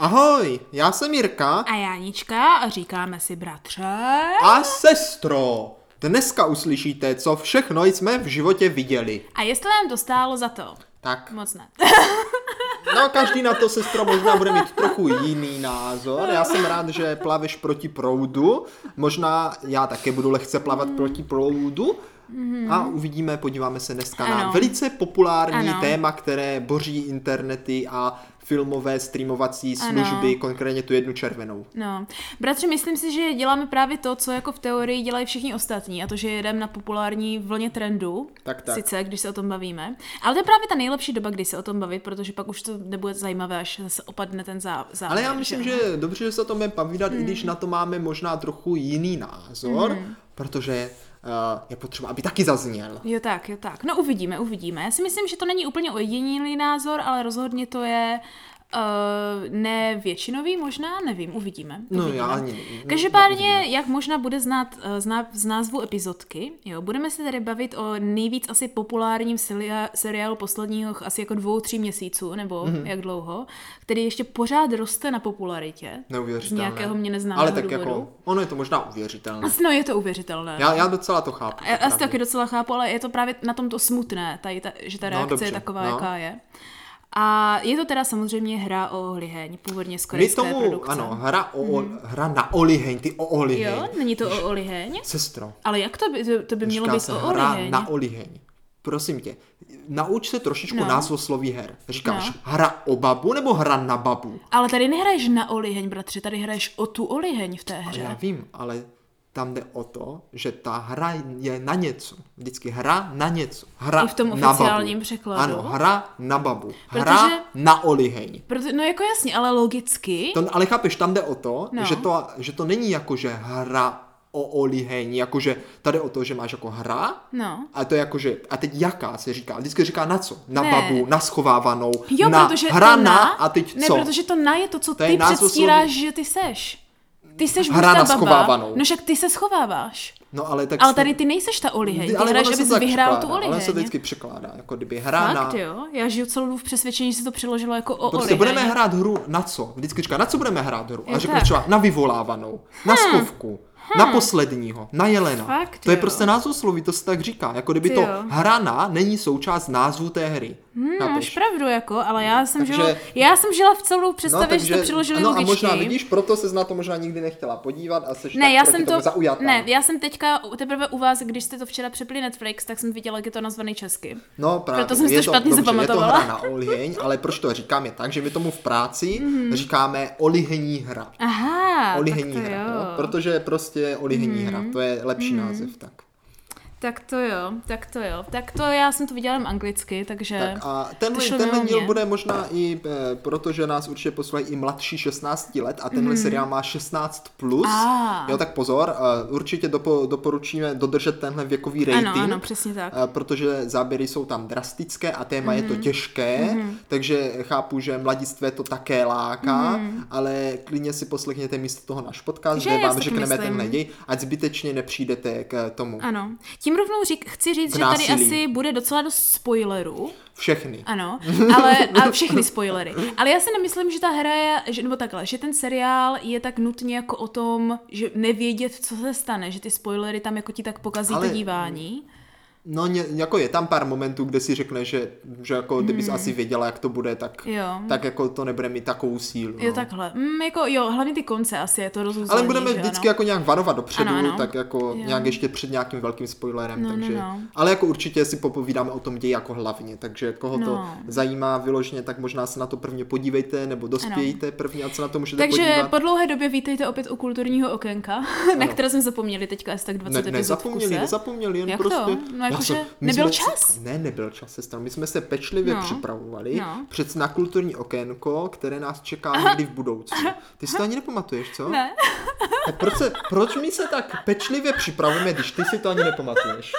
Ahoj, já jsem Jirka A Jánička a říkáme si bratře. a sestro. Dneska uslyšíte, co všechno jsme v životě viděli. A jestli nám to stálo za to? Tak, Moc ne. no každý na to, sestro, možná bude mít trochu jiný názor. Já jsem rád, že plaveš proti proudu. Možná já také budu lehce plavat proti proudu. A uvidíme, podíváme se dneska na Ano. velice populární Ano. téma, které boří internety a filmové streamovací Ano. služby, konkrétně tu jednu červenou. No. Bratře, myslím si, že děláme právě to, co jako v teorii dělají všichni ostatní, a to, že jedeme na populární vlně trendu. Tak, tak. Sice, když se o tom bavíme. Ale to je právě ta nejlepší doba, kdy se o tom bavit, protože pak už to nebude zajímavé, až zase opadne ten zá- závěr. Ale já myslím, že je dobře, že se o tom budeme povídat, Hmm. i když na to máme možná trochu jiný názor, protože uh, je potřeba, aby taky zazněl. Jo tak, jo tak. No uvidíme, uvidíme. Já si myslím, že to není úplně ojedinělý názor, ale rozhodně to je uh, ne většinový možná, nevím, uvidíme. No, uvidíme. já ani. Každopádně, jak možná bude znát uh, zná, z názvu epizodky, jo, budeme se tady bavit o nejvíc asi populárním seriálu posledního asi jako dvou, tří měsíců, nebo Mhm. mm-hmm. jak dlouho, který ještě pořád roste na popularitě. Z Neuvěřitelné. nějakého mě neznámého Ale tak důvodu. jako, ono je to možná uvěřitelné. Asi, no, je to uvěřitelné. Já, já docela to chápu. Já, já opravdu. taky docela chápu, ale je to právě na tom to smutné, tady ta, že ta No, reakce dobře, je taková, no. jaká je. A je to teda samozřejmě hra o liheň, původně z korejské tomu, produkce. ano, hra, o, hra na oliheň, ty o oliheň. Jo, není to o oliheň? Sestro, Ale jak to by, to, to by mělo být se o hra oliheň? na oliheň. Prosím tě, nauč se trošičku No. názvosloví her. Říkáš No. hra o babu nebo hra na babu? Ale tady nehraješ na oliheň, bratře, tady hraješ o tu oliheň v té hře. Já vím, ale tam jde o to, že ta hra je na něco. Vždycky hra na něco. Hra I v tom na oficiálním babu. překladu? Ano, hra na babu. Hra Protože- na oliheň. Proto, no jako jasně, ale logicky. To, ale chápeš, tam jde o to, No. že to, že to není jako, že hra o oliheň, jakože tady o to, že máš jako hra, No. a to je jako, že, a teď jaká se říká, vždycky říká na co? Na Ne. babu, na schovávanou, Jo, na protože hra to na, na, a teď ne, co? protože to na je to, co To ty předstíráš, že ty seš. Ty seš buď Hra ta na baba, schovávanou. no však ty se schováváš. No ale tak Ale tady ty nejseš ta oliheň, ty ale hraješ, abys vyhrál tu oliheň. Ale se vždycky překládá, jako kdyby hra Fakt na... jo? Já žiju celou dobu v přesvědčení, že se to přeložilo jako o Prostě oliheň. budeme hrát hru na co? Vždycky říká, na co budeme hrát hru? A tak. třeba na vyvolávanou, na skovku, na posledního, na jelena. Fakt, to je jo. prostě názvosloví, to se tak říká. Jako kdyby Ty to jo. hra na není součást názvu té hry. Hmm, Chápeš? máš pravdu, jako, ale já jsem, Takže- žila, já jsem žila v celou představě, že to přeložili no a možná vidíš, proto se na to možná nikdy nechtěla podívat a seš Ne, tak já jsem to, zaujatá. ne, já jsem teďka teprve u vás, když jste to včera přepli Netflix, tak jsem viděla, jak je to nazvaný česky. No právě, Proto jsem si je to špatně dobře, zapamatovala. Je to hra na oliheň, ale proč to říkám je tak, že my tomu v práci říkáme olihení hra. Aha, to hra, jo. no, protože prostě olihenní hra, to je lepší název, tak. Tak to jo, tak to jo. Tak to já jsem to viděla anglicky, takže... Tak a tenhle, tenhle díl bude možná i, e, protože nás určitě poslouchají i mladší 16 let a tenhle seriál má 16 plus. Ah. Jo, tak pozor, e, určitě dopo, doporučíme dodržet tenhle věkový rating. Ano, ano, přesně tak. e, Protože záběry jsou tam drastické a téma je to těžké, takže chápu, že mladistvé to také láká, ale klidně si poslechněte místo toho náš podcast, Že kde vám řekneme myslím. tenhle děj, ať zbytečně nepřijdete k tomu. Ano. Tím rovnou řík, chci říct, že tady asi bude docela dost spoilerů. Všechny. Ano, ale a všechny spoilery. Ale já si nemyslím, že ta hra je, že, nebo takhle, že ten seriál je tak nutně jako o tom, že nevědět, co se stane, že ty spoilery tam jako ti tak pokazí Ale- to dívání. No, ně, jako je tam pár momentů, kde si řekne, že, že jako kdybys asi věděla, jak to bude, tak, Hmm. Jo. tak jako to nebude mít takovou sílu. Jo, no. takhle. Mm, jako jo, hlavně ty konce asi je to rozuzlení, Ale budeme že vždycky ano. jako nějak varovat dopředu, Ano, ano. tak jako Jo. nějak ještě před nějakým velkým spoilerem, No, no, takže... no. Ale jako určitě si popovídáme o tom ději jako hlavně, takže koho to No. zajímá vyloženě, tak možná se na to prvně podívejte, nebo dospějte prvně, ať se na to můžete Takže podívat. po dlouhé době vítejte opět u kulturního okénka, na které jsme zapomněli teďka asi tak 20 Ne, nezapomněli, nezapomněli, jen Jak prostě... to? No, Já jakože jsem- nebyl jsme čas? Ne, nebyl čas, sestra. My jsme se pečlivě No. připravovali No. před na kulturní okénko, které nás čeká někdy v budoucnu. Ty si to ani nepamatuješ, co? Ne. Tak proč, se, proč my se tak pečlivě připravujeme, když ty si to ani nepamatuješ?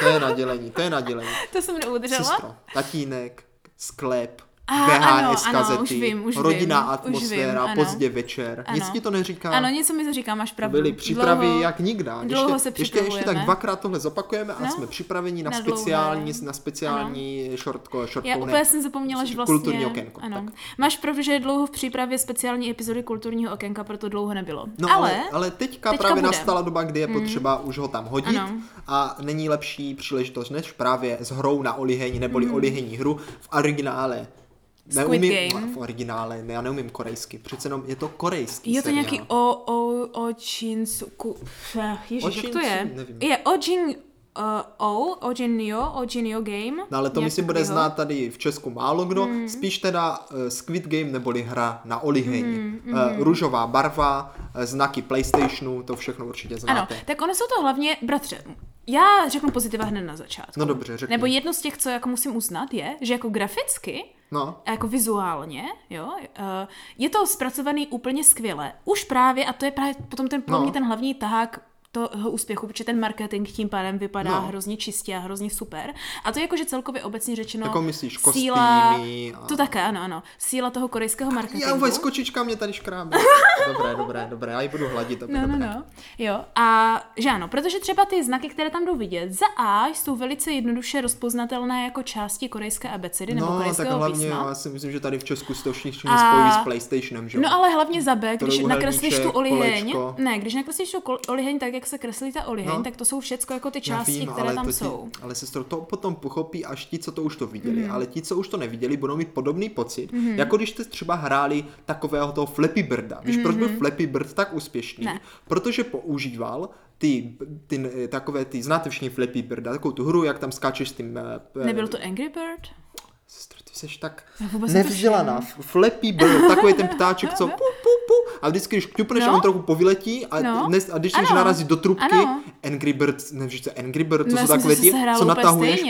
To je nadělení, to je nadělení. To jsem neudržela. Sestro, tatínek, sklep, A, VHS ano, ano, kazety, už vím, už rodinná vím, už atmosféra, vím, ano. pozdě večer. Nic Ano. ti to neříká? Ano, něco mi to říká, máš pravdu. byly přípravy Dlouho- jak nikdy. dlouho ještě, se ještě, ještě tak dvakrát tohle zopakujeme a No. jsme připraveni na, Na speciální, na speciální shortko, shortko Já úplně jsem zapomněla, že vlastně... kulturní okénko. Ano. Tak. Máš pravdu, že je dlouho v přípravě speciální epizody kulturního okénka, proto dlouho nebylo. No ale, ale, ale teďka, teďka právě bude. nastala doba, kdy je potřeba už ho tam hodit Ano. a není lepší příležitost než právě s hrou na oliheň neboli oliheň hru v originále. Squid Game. v originále, ne, já neumím korejsky, přece jenom je to korejský je to seriál. nějaký o, o, Ojinsuku. Ježiš, jak to je? Nevím. Je Ojin uh, O, Ojinio, Ojinio Game. No ale to myslím bude takovýho. znát tady v Česku málo kdo, Hmm. spíš teda uh, Squid Game neboli hra na oliheň. Hmm, Uh, růžová barva, uh, znaky Playstationu, to všechno určitě Ano, znáte. tak ono jsou to hlavně, bratře, já řeknu pozitiva hned na začátku. No dobře, řekni. Nebo jedno z těch, co jako musím uznat, je, že jako graficky No, a jako vizuálně, jo, eh, je to zpracovaný úplně skvěle. Už právě, a to je právě potom ten, pro No. mě ten hlavní tahák toho úspěchu, protože ten marketing tím pádem vypadá No. hrozně čistě a hrozně super. A to je jakože celkově obecně řečeno Jako myslíš síla, kostýmy a- to také, ano, ano, síla toho korejského marketingu. já vůbec kočička mě tady škrábe. dobré, dobré, dobré, já ji budu hladit. Dobré, No, no, dobré. no. Jo, a že ano, protože třeba ty znaky, které tam jdou vidět, za A jsou velice jednoduše rozpoznatelné jako části korejské abecedy nebo No, tak korejského hlavně písma. já si myslím, že tady v Česku to všichni A- spojí s PlayStationem, že? No ale hlavně za B, když nakreslíš tu oliheň, ne, když nakreslíš tu oliheň tak, jak se kreslí ta oliheň, No. tak to jsou všecko jako ty části, vím, které tam to ti, jsou. Ale sestro, to potom pochopí až ti, co to už to viděli. Mhm. Ale ti, co už to neviděli, budou mít podobný pocit, jako když jste třeba hráli takového toho Flappy Birda. Víš, proč byl Flappy Bird tak úspěšný? Mhm. Ne. Protože používal ty, ty, ty, takové ty, znáte všichni Flappy Birda, takovou tu hru, jak tam skáčeš s tím... eh, Nebyl to Angry Bird? Jsi tak nevzdělaná. Flappy Bird, takový ten ptáček, co pu, pu, pu, a vždycky, když kňupneš, No. a on trochu povyletí a, No. dnes, a když Ano. když narazí do trubky, Ano. Angry Bird, nevíš co, Angry Bird, to No, jsou takové hrála co natahuješ.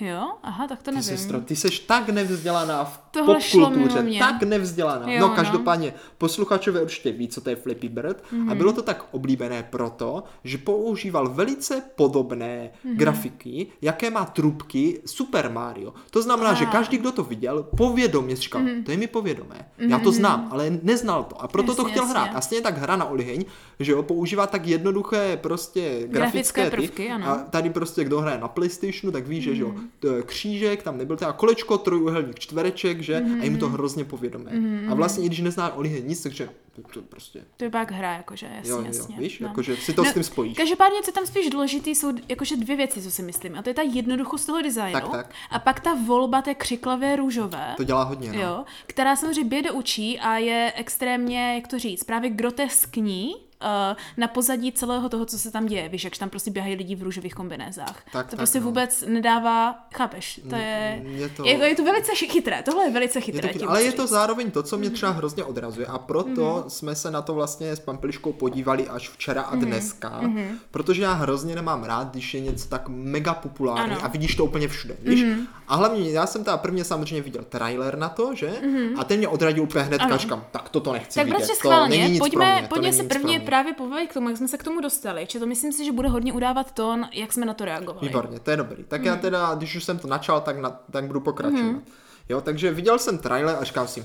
Jo? Aha, tak to Ty nevím. sestro, ty seš tak nevzdělaná v Tohle popkultuře, tak nevzdělaná. Jo, no no. každopádně, posluchačové určitě ví, co to je Flappy Bird Mhm. a bylo to tak oblíbené proto, že používal velice podobné Mhm. grafiky, jaké má trubky Super Mario. To znamená, že Ah. každý, kdo to viděl, povědomě říkal, to je mi povědomé. Já to znám, ale neznal to a proto to Mhm. Jasně, chtěl hrát. jasně. A stejně tak hra na oliheň, že jo, používá tak jednoduché prostě grafické, Grafické ty, prvky, ano. a tady prostě kdo hraje na PlayStationu, tak ví, že, že jo, Mhm. Křížek, tam nebyl teda kolečko, trojuhelník, čtvereček, že, Mhm, a jim to hrozně povědomé. A vlastně i když nezná oliheň nic, takže to, to prostě, To je pak hra, jakože, jasně, jo, jo, jasně. víš, no. jakože si to s tím spojíš. Každopádně, co tam spíš důležitý, jsou jakože dvě věci, co si myslím. A to je ta jednoduchost toho designu. Tak, tak. A pak ta volba té křiklavé růžové. To dělá hodně, no. Jo, která samozřejmě běde učí a je extrémně, jak to říct, právě groteskní na pozadí celého toho, co se tam děje. Víš, jakž tam prostě běhají lidi v růžových kombinézách. Tak, to tak, prostě no. vůbec nedává, chápeš, to je, je to- je, je to velice chytré, tohle je velice Je chytré. to, tím chytré, ale je to říct. zároveň to, co mě třeba Mhm. hrozně odrazuje a proto jsme se na to vlastně s Pampeliškou podívali až včera Mhm. a dneska, protože já hrozně nemám rád, když je něco tak mega populární Ano. Mhm. a vidíš to úplně všude, víš? A hlavně já jsem teda prvně samozřejmě viděl trailer na to, že? A ten mě odradil úplně hned, říkám, tak toto nechci Tak vidět, prostě to schválně, není nic pro pojďme, mě, to pojďme se pro prvně mě. Právě pobavit k tomu, jak jsme se k tomu dostali. Či to myslím si, že bude hodně udávat tón, jak jsme na to reagovali. Výborně, to je dobrý. Tak Mhm. já teda, když už jsem to načal, tak, na, tak budu pokračovat. Jo, takže viděl jsem trailer a říkám si,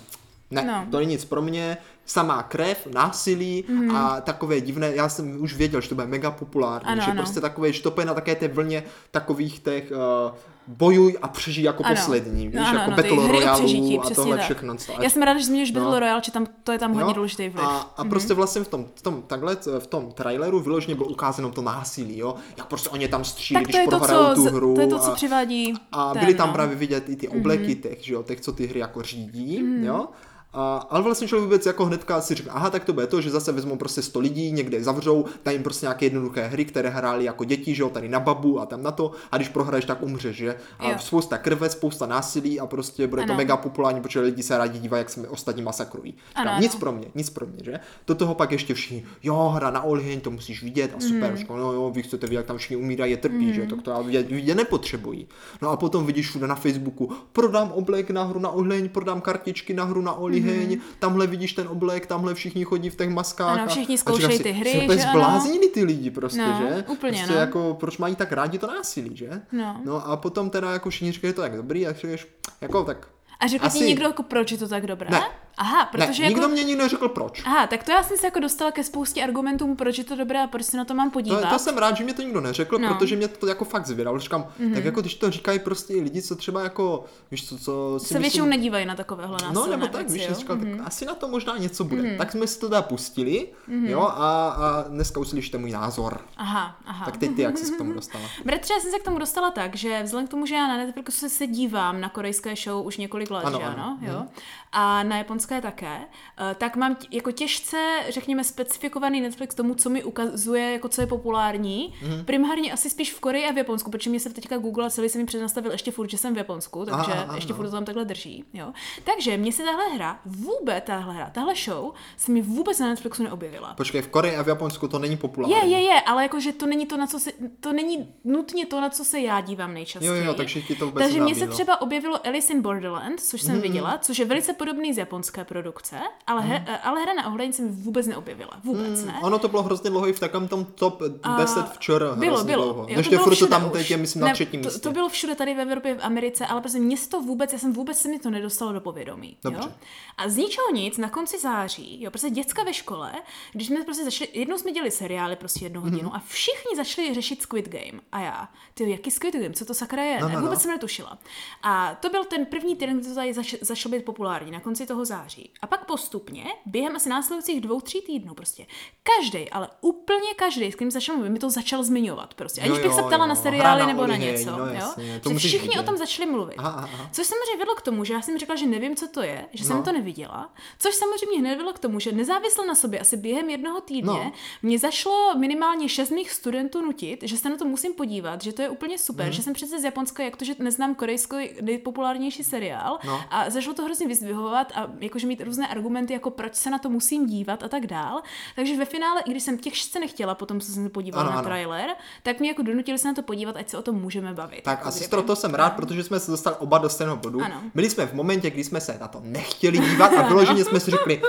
ne, No. to není nic pro mě, samá krev, násilí Mhm. a takové divné, já jsem už věděl, že to bude mega populární, Ano, že ano. prostě takové, že to na také té vlně takových těch uh, bojuj a přežij jako Ano. poslední, víš, No, ano, jako ano, Battle Royale přežití, a přesně tohle tak. všechno. co- Já jsem ráda, že zmíníš Battle No. Royale, že tam to je tam hodně Jo? důležitý vliv. A, a prostě vlastně v tom, v tom, takhle v tom traileru vyloženě bylo ukázáno to násilí, jo? Jak prostě oni tam střílí, když prohrajou tu hru. to je to, co a, přivádí a ten, byly tam no. právě vidět i ty obleky Mhm. těch, že jo, těch, co ty hry jako řídí, jo. A, ale vlastně člověk vůbec jako hnedka si říká, aha, tak to bude to, že zase vezmou prostě 100 lidí, někde zavřou, dají jim prostě nějaké jednoduché hry, které hráli jako děti, že jo, tady na babu a tam na to, a když prohraješ, tak umřeš, že? A Jo. spousta krve, spousta násilí a prostě bude to Ano. mega populární, protože lidi se rádi dívají, jak se ostatní masakrují. Říkám, Ano, nic ano. pro mě, nic pro mě, že? Do toho pak ještě všichni, jo, hra na oliheň, to musíš vidět a super, mm. no jo, vy chcete vidět, jak tam všichni umírají, je trpí, mm. že? Tak to já vidět, vidět nepotřebují. No a potom vidíš všude na Facebooku, prodám oblek na hru na oliheň, prodám kartičky na hru na oliheň, mm. tamhle vidíš ten oblek, tamhle všichni chodí v těch maskách. Ano, všichni zkoušejí si, ty hry, že ano? zbláznili ty lidi prostě, No, že? úplně, prostě no. jako, proč mají tak rádi to násilí, že? No. no a potom teda jako všichni říkají, že to tak dobrý, a říkáš, jako tak A řekl Asi- ti někdo, jako proč je to tak dobré? Ne. Aha, protože ne, jako... nikdo mě nikdo neřekl proč. Aha, tak to já jsem se jako dostala ke spoustě argumentů, proč je to dobré a proč se na to mám To, podívat. to jsem rád, že mě to nikdo neřekl, No. no. protože mě to jako fakt zvědalo. Říkám, mm-hmm. tak jako když to říkají prostě lidi, co třeba jako, víš co, co si se většinou myslím, nedívají na takovéhle násilné No nebo tak, víš? Mhm. říkal, tak asi na to možná něco bude. Tak jsme si to teda pustili, jo, a, a dneska uslyšíte můj názor. Aha, aha. Tak teď ty, jak jsi k tomu dostala? Bratře, já jsem se k tomu dostala tak, že vzhledem k tomu, že já na Netflixu se, dívám na korejské show už několik let, Ano, že ano. ano, jo, a na japonské také, eh, tak mám jako těžce, řekněme, specifikovaný Netflix tomu, co mi ukazuje, jako co je populární. Mhm. Primárně asi spíš v Koreji a v Japonsku, protože mě se teďka Google a celý se mi přednastavil ještě furt, že jsem v Japonsku, takže Aha, aha, ještě furt to tam takhle drží, jo. Takže mě se tahle hra, vůbec tahle hra, tahle show se mi vůbec na Netflixu neobjevila. Počkej, v Koreji a v Japonsku to není populární. Je, je, je, ale jakože to není to, na co se, to není nutně to, na co se já dívám nejčastěji. Jo, jo, takže ti to vůbec Takže mně se třeba objevilo Alice in Borderland, což jsem viděla, což je velice podobný z japonské produkce, ale, he, ale hra na ohledně se mi vůbec neobjevila. Vůbec ne. Ono to bylo hrozně dlouho i v takovém tom top 10 včera. Bylo, bylo. Dlouho. Jo, Ještě bylo furt to tam teď je, myslím, na Ne, třetím to, místě. to, bylo všude tady v Evropě, v Americe, ale prostě mě se to vůbec, já jsem vůbec se mi to nedostalo do povědomí. Dobře. Jo? A z ničeho nic, na konci září, jo, prostě děcka ve škole, když jsme prostě začali, jednou jsme dělali seriály prostě jednu Mhm. hodinu a všichni začali řešit Squid Game. A já, ty jaký Squid Game, co to sakra je? No, no, vůbec no. jsem netušila. A to byl ten první týden, kdy to tady zač, začalo být populární, na konci toho září. A pak postupně, během asi následujících dvou, tří týdnů prostě, každý, ale úplně každý, s kým začal mluvit, mi to začal zmiňovat prostě. Aniž Jo, bych se ptala jo. na seriály nebo na něco. no jo? jasně, to všichni vidět. o tom začali mluvit. Aha, aha. Což samozřejmě vedlo k tomu, že já jsem řekla, že nevím, co to je, že jsem No. to neviděla. Což samozřejmě hned vedlo k tomu, že nezávisle na sobě, asi během jednoho týdne, No. mě zašlo minimálně šest mých studentů nutit, že se na to musím podívat, že to je úplně super, Mhm. že jsem přece z Japonska, jak to, že neznám korejský nejpopulárnější seriál. No. A zašlo to hrozně vyzdvihovat a jakože mít různé argumenty, jako proč se na to musím dívat a tak dál. Takže ve finále, i když jsem těžce nechtěla, potom co jsem se podívala Ano, na ano. trailer, tak mě jako donutili se na to podívat, ať se o tom můžeme bavit. Tak jako a kdyby. sestro, to jsem rád, protože jsme se dostali oba do stejného bodu. Ano. Byli jsme v momentě, kdy jsme se na to nechtěli dívat a vyloženě jsme si řekli,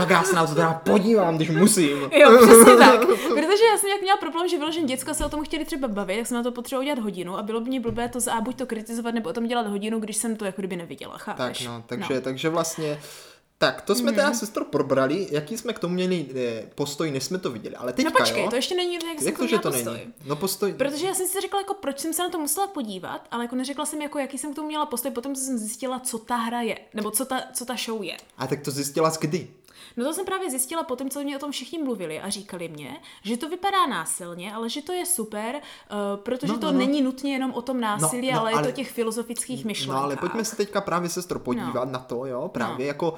tak já se na to teda podívám, když musím. Jo, přesně tak. Protože já jsem jak měla problém, že vyloženě děcka se o tom chtěli třeba bavit, tak jsem na to potřebovala udělat hodinu a bylo by mě blbé to za a buď to kritizovat, nebo o tom dělat hodinu, když jsem to jako kdyby neviděla, chápeš? Tak no, takže, takže vlastně tak, to jsme Mhm. teda sestro probrali, jaký jsme k tomu měli eh, postoj, než jsme to viděli. Ale teďka, No počkej, jo? to ještě není, jak, Jak to, že to není? No postoj, Protože já jsem si řekla, jako, proč jsem se na to musela podívat, ale jako neřekla jsem, jako, jaký jsem k tomu měla postoj, potom jsem zjistila, co ta hra je, nebo co ta, co ta show je. a tak to zjistila z kdy? No to jsem právě zjistila po tom, co mě o tom všichni mluvili a říkali mě, že to vypadá násilně, ale že to je super, uh, protože No, to no, no. není nutně jenom o tom násilí, No, no, ale, je ale- to o těch filozofických myšlenkách. No ale pojďme se teďka právě sestro podívat na to, jo, právě No. jako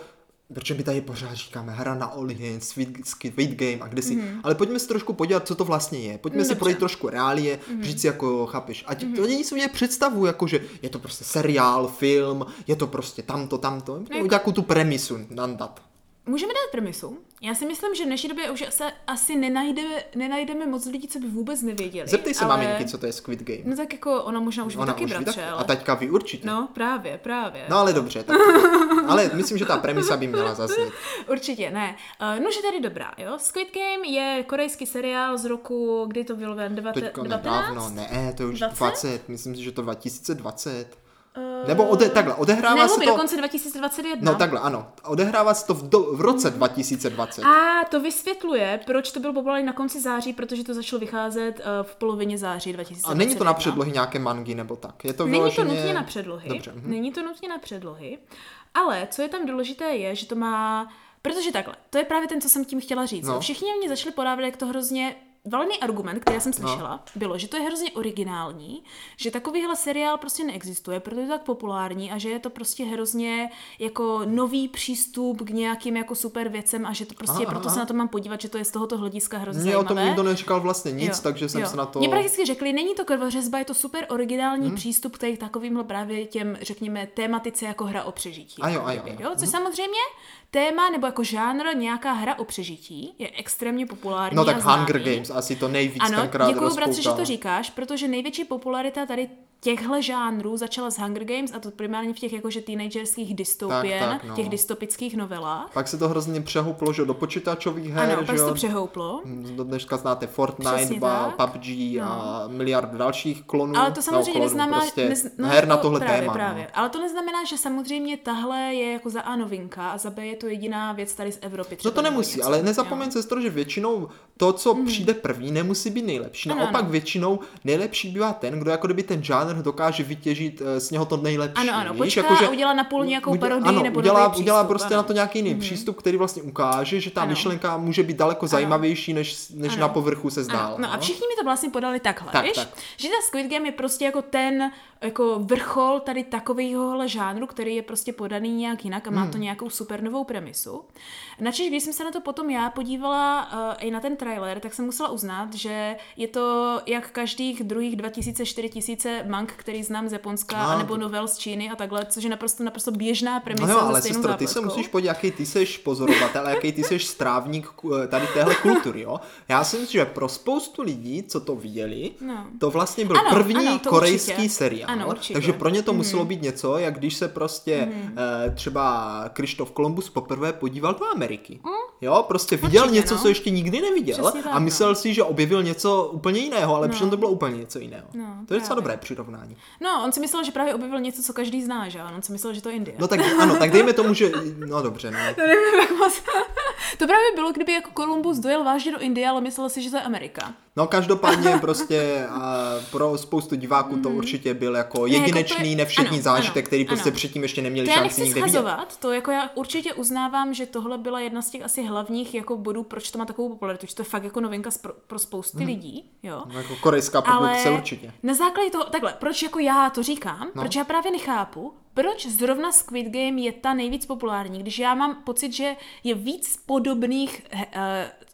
protože my tady pořád říkáme hra na Olien, Sweet, Sweet Game a kde si. Mhm. Ale pojďme se trošku podívat, co to vlastně je. Pojďme si Dobře. Mhm. projít trošku reálie, říct si jako, chápeš, ať to lidi si udělají představu, jako že je to prostě seriál, film, je to prostě tamto, tamto, jako- nějakou tu premisu nám dát. Můžeme dát premisu. Já si myslím, že v dnešní době už se asi nenajdeme, nenajdeme moc lidí, co by vůbec nevěděli. Zeptej se ale... maminky, co to je Squid Game. No tak jako ona možná už ví Ona taky, už ví bratře, taky. ale... A taťka ví určitě. No právě, právě. No ale dobře, tak. ale myslím, že ta premisa by měla zaznít. Určitě, ne. Uh, no, že tady dobrá, jo. Squid Game je korejský seriál z roku, kdy to bylo ven, devate- Teďka 19? nedávno, ne, to je už 20? 20, myslím si, že to 2020. Uh, Nebo ode, takhle, odehrává se to... dokonce 2021. No takhle, ano. Odehrává se to v, do, v roce 2020. A to vysvětluje, proč to bylo populární na konci září, protože to začalo vycházet uh, v polovině září 2021. A není to na předlohy nějaké mangy nebo tak? Je to Není to vyloženě... nutně na předlohy. Dobře. mhm. Není to nutně na předlohy. Ale co je tam důležité je, že to má... Protože takhle, to je právě ten, co jsem tím chtěla říct. No. Všichni mě začali podávat, jak to hrozně Valný argument, který já jsem slyšela, no. bylo, že to je hrozně originální, že takovýhle seriál prostě neexistuje, protože je to tak populární a že je to prostě hrozně jako nový přístup k nějakým jako super věcem a že to prostě, Aha, proto aha. se na to mám podívat, že to je z tohoto hlediska hrozně Mně o tom zajímavé. nikdo neříkal vlastně nic, Jo, takže jsem jo. se na to... Mě prakticky řekli, není to krvořezba, je to super originální hmm. přístup k takovýmhle právě těm, řekněme, tématice jako hra o přežití. A jo, a jo, a jo. Což samozřejmě téma nebo jako žánr nějaká hra o přežití je extrémně populární No tak. Hunger Games asi to nejvíc Ano, tenkrát děkuji bratře, že to říkáš, protože největší popularita tady těchhle žánrů začala s Hunger Games a to primárně v těch jakože teenagerských dystopien, Tak, tak, no. těch dystopických novelách. Pak se to hrozně přehouplo, že do počítačových her, Ano, že pak se to přehouplo. Do dneška znáte Fortnite, Přesně ba, tak. PUBG a miliard dalších klonů. Ale to samozřejmě no, klonů, neznamená, prostě nez, no, her na jako tohle právě, téma. Právě. No. Ale to neznamená, že samozřejmě tahle je jako za A novinka a za B je to jediná věc tady z Evropy. No to nemusí, něco, ale nezapomeň jo. sestro, že většinou to, co přijde první, nemusí být nejlepší. Ano, Naopak ano. většinou nejlepší bývá ten, kdo jako kdyby ten žánr dokáže vytěžit eh, z něho to nejlepší. Ano, ano, víš? počká Jakože a udělá napůl nějakou udělá- parodii ano, nebo udělá, nový udělá přístup, prostě ano. na to nějaký jiný přístup, který vlastně ukáže, že ta Ano. myšlenka může být daleko zajímavější, než, než Ano. na povrchu se. Ano, no a všichni mi to vlastně podali takhle, Tak, víš? tak. Že ta Squid Game je prostě jako ten jako vrchol tady takovýhohle žánru, který je prostě podaný nějak jinak a má Hmm. to nějakou super novou premisu. Načež, když jsem se na to potom já podívala uh, i na ten trailer, tak jsem musela uznat, že je to jak každých druhých 2000, 4000 mank, který znám z Japonska, A, nebo novel z Číny a takhle, což je naprosto, naprosto běžná premisa No jo, ale sestro, ty se musíš podívat, jaký ty seš pozorovatel, a jaký ty seš strávník eh, tady téhle kultury, jo? Já si myslím, že pro spoustu lidí, co to viděli, No. to vlastně byl Ano, první ano, to korejský určitě. seriál. Ano, určitě. takže pro ně to Mhm. muselo být něco, jak když se prostě eh, třeba Krištof Kolumbus poprvé podíval do Ameriky. Jo, prostě viděl Určitě, něco, no. co ještě nikdy neviděl Přesně tak, a myslel no. si, že objevil něco úplně jiného, ale přitom to bylo úplně něco jiného. No, to je docela dobré přirovnání. No, on si myslel, že právě objevil něco, co každý zná, že ano? On si myslel, že to je Indie. No tak ano, tak dejme tomu, že... No dobře, no. To nevím, jak moc. to právě bylo, kdyby jako Kolumbus dojel vážně do Indie, ale myslel si, že to je Amerika. No každopádně prostě a pro spoustu diváků to určitě byl jako jedinečný, jako to je- nevšední ano, zážitek, ano, který prostě ano. předtím ještě neměli To šanci nikde vidět. to jako já určitě uznávám, že tohle byla jedna z těch asi hlavních jako bodů, proč to má takovou popularitu, že to je fakt jako novinka pro, pro spousty lidí, jo. No, jako korejská Ale produkce určitě. na základě toho, takhle, proč jako já to říkám, No. proč já právě nechápu, proč zrovna Squid Game je ta nejvíc populární, když já mám pocit, že je víc podobných uh,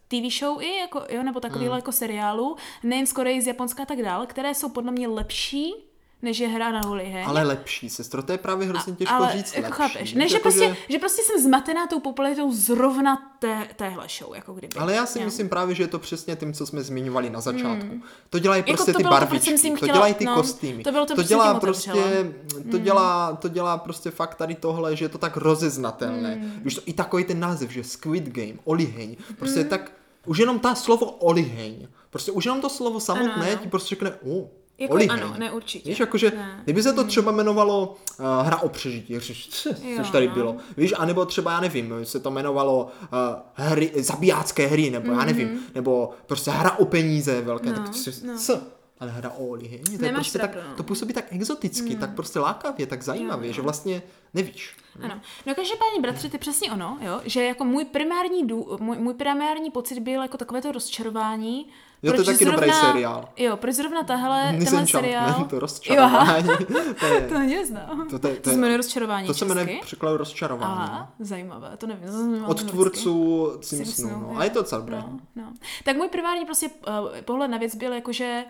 TV show i, jako, jo, nebo takovýhle Hmm. jako seriálů, nejen z Koreji, z Japonska a tak dále, které jsou podle mě lepší, než je hra na holiheň. Ale lepší, sestro, to je právě hrozně těžko ale říct jako lepší. chápeš, ne, že, jako, prostě, že prostě jsem zmatená tou popularitou zrovna té, téhle show, jako kdyby. Ale já si Jo. myslím právě, že je to přesně tím, co jsme zmiňovali na začátku. To dělají Jako prostě to ty to, barvičky, to chtěla- dělají ty no, kostýmy. to bylo to, to dělá prostě, otevřela. to dělá, to dělá prostě fakt tady tohle, že je to tak rozeznatelné. Už to i takový ten název, že Squid Game, oliheň, prostě tak, už jenom ta slovo oliheň, prostě už jenom to slovo samotné Ano, ano. ti prostě řekne, o, Jako oliheň. ano, ne, určitě. Víš, jakože, Ne. kdyby se to třeba jmenovalo uh, hra o přežití, což tady no. bylo, víš, anebo třeba, já nevím, se to jmenovalo uh, hry, zabijácké hry, nebo já nevím, nebo prostě hra o peníze velké, Mhm. No, tak si, no. co? Ale hra o oliheň, to, je Nemáš prostě tak, pravdu, no. to působí tak exoticky, tak prostě lákavě, tak zajímavě, že vlastně nevíš. Ano. No každopádně, bratři, ty přesně ono, jo, že jako můj primární, dů, můj, můj primární pocit byl jako takové to rozčarování. Jo, to je taky dobrý seriál. Jo, proč zrovna tahle, tenhle seriál... to rozčarování. to, je, To neznám. to, to, je- To, to, se je- jmenuje rozčarování to se jmenuje česky. překlad rozčarování. Aha, zajímavé, to nevím. To Od tvůrců Simpsonů, no. jo. A je to docela dobré. No, no. Tak můj primární prostě uh, pohled na věc byl jako, že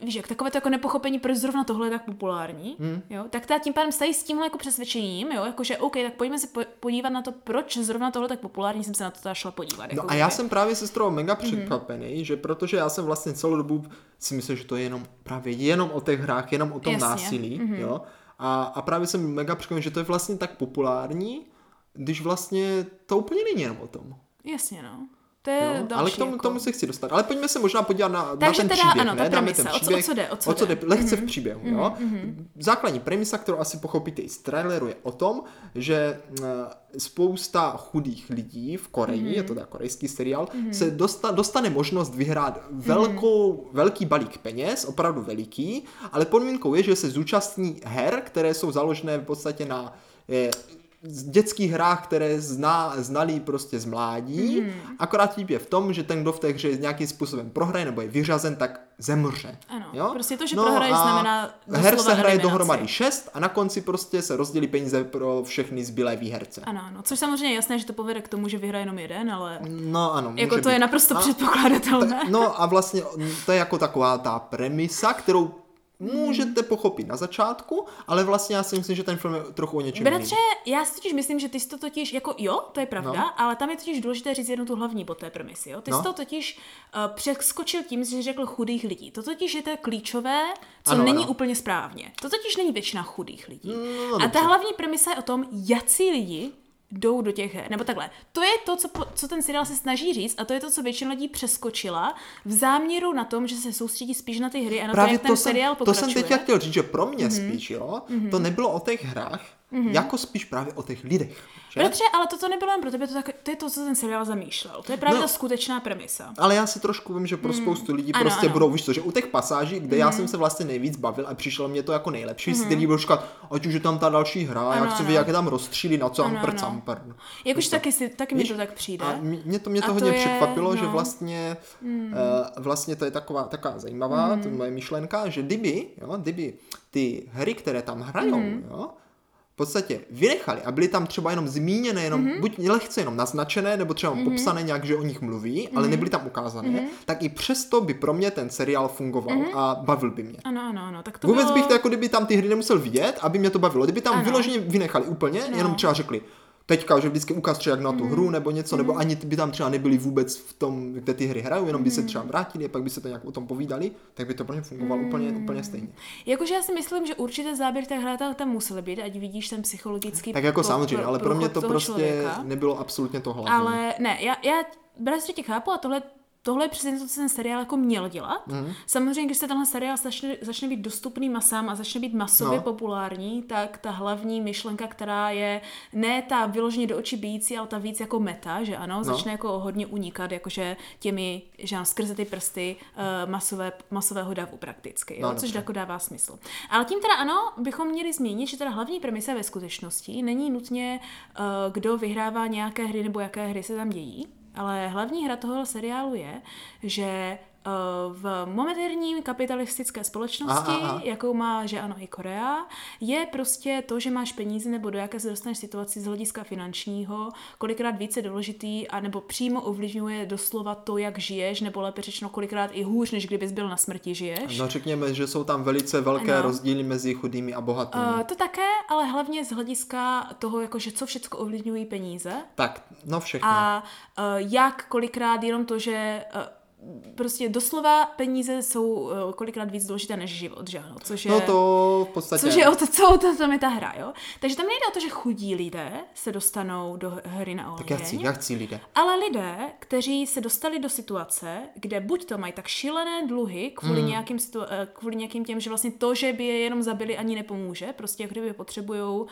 víš, jak takové to jako nepochopení, proč zrovna tohle je tak populární, Hmm. jo, tak ta tím pádem stají s tímhle jako přesvědčením, jo, jakože OK, tak pojďme se po- podívat na to, proč zrovna tohle tak populární, jsem se na to teda šla podívat. No jako a já jsem právě se z toho Mhm. mega překvapený, že protože já jsem vlastně celou dobu si myslel, že to je jenom právě jenom o těch hrách, jenom o tom Jasně, Mhm. násilí, jo. A, a právě jsem mega překvapený, že to je vlastně tak populární, když vlastně to úplně není jenom o tom. Jasně, no. To je Jo? další, Ale k tomu, jako... tomu se chci dostat. Ale pojďme se možná podívat na, na Takže ten teda příběh, ano, ne? Dáme premisa. ten O co- o příběh. co jde, o co o co jde? jde? Lehce v příběhu, jo? Základní premisa, kterou asi pochopíte i z traileru, je o tom, že eh, spousta chudých lidí v Koreji, je to teda korejský seriál, se dosta, dostane možnost vyhrát velkou, velký balík peněz, opravdu veliký, ale podmínkou je, že se zúčastní her, které jsou založené v podstatě na eh, z dětských hrách, které zná, znali prostě z mládí, mm. akorát típ je v tom, že ten, kdo v té hře nějakým způsobem prohraje nebo je vyřazen, tak zemře. Ano, jo? prostě to, že prohraješ, a znamená Her se hraje dohromady šest a na konci prostě se rozdělí peníze pro všechny zbylé výherce. Ano, ano, což samozřejmě je jasné, že to povede k tomu, že vyhraje jenom jeden, ale No ano, jako to je být. naprosto A- předpokladatelné. No a vlastně to je jako taková ta premisa, kterou můžete pochopit na začátku, ale vlastně já si myslím, že ten film je trochu o něčem Bratře, já si totiž myslím, že ty jsi to totiž, jako jo, to je pravda, No. ale tam je totiž důležité říct jednu tu hlavní bod té premisy, jo. Ty No. jsi to totiž uh, přeskočil tím, že jsi řekl chudých lidí. To totiž je to klíčové, co Ano, není ano. úplně správně. To totiž není většina chudých lidí. No, A ta hlavní premisa je o tom, jací lidi jdou do těch her. Nebo takhle. To je to, co, co ten seriál se snaží říct a to je to, co většina lidí přeskočila v záměru na tom, že se soustředí spíš na ty hry a na Právě to, jak ten to jsem, seriál to pokračuje. jsem teď chtěl říct, že pro mě Mhm. mm-hmm. spíš, jo, mm-hmm. to nebylo o těch hrách, mm-hmm. jako spíš právě o těch lidech. Že? Bratře, ale toto nebylo jen pro tebe, to, tak, to je to, co ten seriál zamýšlel. To je právě No. ta skutečná premisa. Ale já si trošku vím, že pro spoustu lidí Ano, prostě ano. Budou, víš co, že u těch pasáží, kde já jsem se vlastně nejvíc bavil a přišlo mě to jako nejlepší, si ty lidi budou říkat, ať už je tam ta další hra, já Ano, chci ano. vidět, jak je tam rozstřílí na co ampr campr. Jakož taky, si, taky mi to tak přijde. A mě mě to, mě A to to hodně je, překvapilo, že no. vlastně, mm. uh, vlastně to je taková, taková zajímavá, mm. to je moje myšlenka, že kdyby, jo, kdyby ty hry, které tam hrajou, mm. jo, v podstatě vynechali a byly tam třeba jenom zmíněné, jenom mm-hmm. buď lehce jenom naznačené, nebo třeba mm-hmm. popsané nějak, že o nich mluví, mm-hmm. ale nebyly tam ukázané, mm-hmm. tak i přesto by pro mě ten seriál fungoval mm-hmm. a bavil by mě. Ano, ano, ano. Tak to Vůbec bylo... bych to jako kdyby tam ty hry nemusel vidět, aby mě to bavilo. Kdyby tam Ano. vyloženě vynechali úplně, No. jenom třeba řekli, teďka, že vždycky ukáž třeba jak na tu hru nebo něco, nebo ani by tam třeba nebyli vůbec v tom, kde ty hry hrajou, jenom by se třeba vrátili a pak by se to nějak o tom povídali, tak by to pro ně fungovalo Mhm. úplně, úplně stejně. Jakože já si myslím, že určitě záběr té hry tam- musel být, ať vidíš ten psychologický Tak jako samozřejmě, ale pro mě to prostě člověka. nebylo absolutně to hlavní. Ale ne, já, já bratře tě chápu a tohle, tohle je přesně to, co ten seriál jako měl dělat. Mm. Samozřejmě, když se tenhle seriál začne, začne být dostupný masám a začne být masově No. populární, tak ta hlavní myšlenka, která je ne ta vyloženě do očí bíjící, ale ta víc jako meta, že ano, No. začne jako hodně unikat, jakože těmi, že ano, skrze ty prsty uh, masové, masového davu prakticky, jo, No, což jako dává smysl. Ale tím teda ano, bychom měli zmínit, že teda hlavní premisa ve skutečnosti není nutně, uh, kdo vyhrává nějaké hry nebo jaké hry se tam dějí, ale hlavní hra toho seriálu je, že v moderní kapitalistické společnosti, Aha, aha. jakou má, že ano, i Korea, je prostě to, že máš peníze nebo do jaké se dostaneš situaci z hlediska finančního, kolikrát více důležitý a nebo přímo ovlivňuje doslova to, jak žiješ, nebo lépe řečeno kolikrát i hůř, než kdybys byl na smrti žiješ. No řekněme, že jsou tam velice velké Ano. rozdíly mezi chudými a bohatými. Uh, to také, ale hlavně z hlediska toho, jakože co všechno ovlivňují peníze tak, no všechno. a uh, jak kolikrát jenom to, že uh, prostě doslova peníze jsou uh, kolikrát víc důležité než život, že ano, což je... No to v podstatě... Což je o to, co o to, tam je ta hra, jo? Takže tam nejde o to, že chudí lidé se dostanou do hry na Tak jak chci, oheň, jak chci lidé. ale lidé, kteří se dostali do situace, kde buď to mají tak šílené dluhy kvůli, Hmm. nějakým, situ- eh, kvůli nějakým těm, že vlastně to, že by je jenom zabili, ani nepomůže, prostě jako kdyby potřebujou, uh,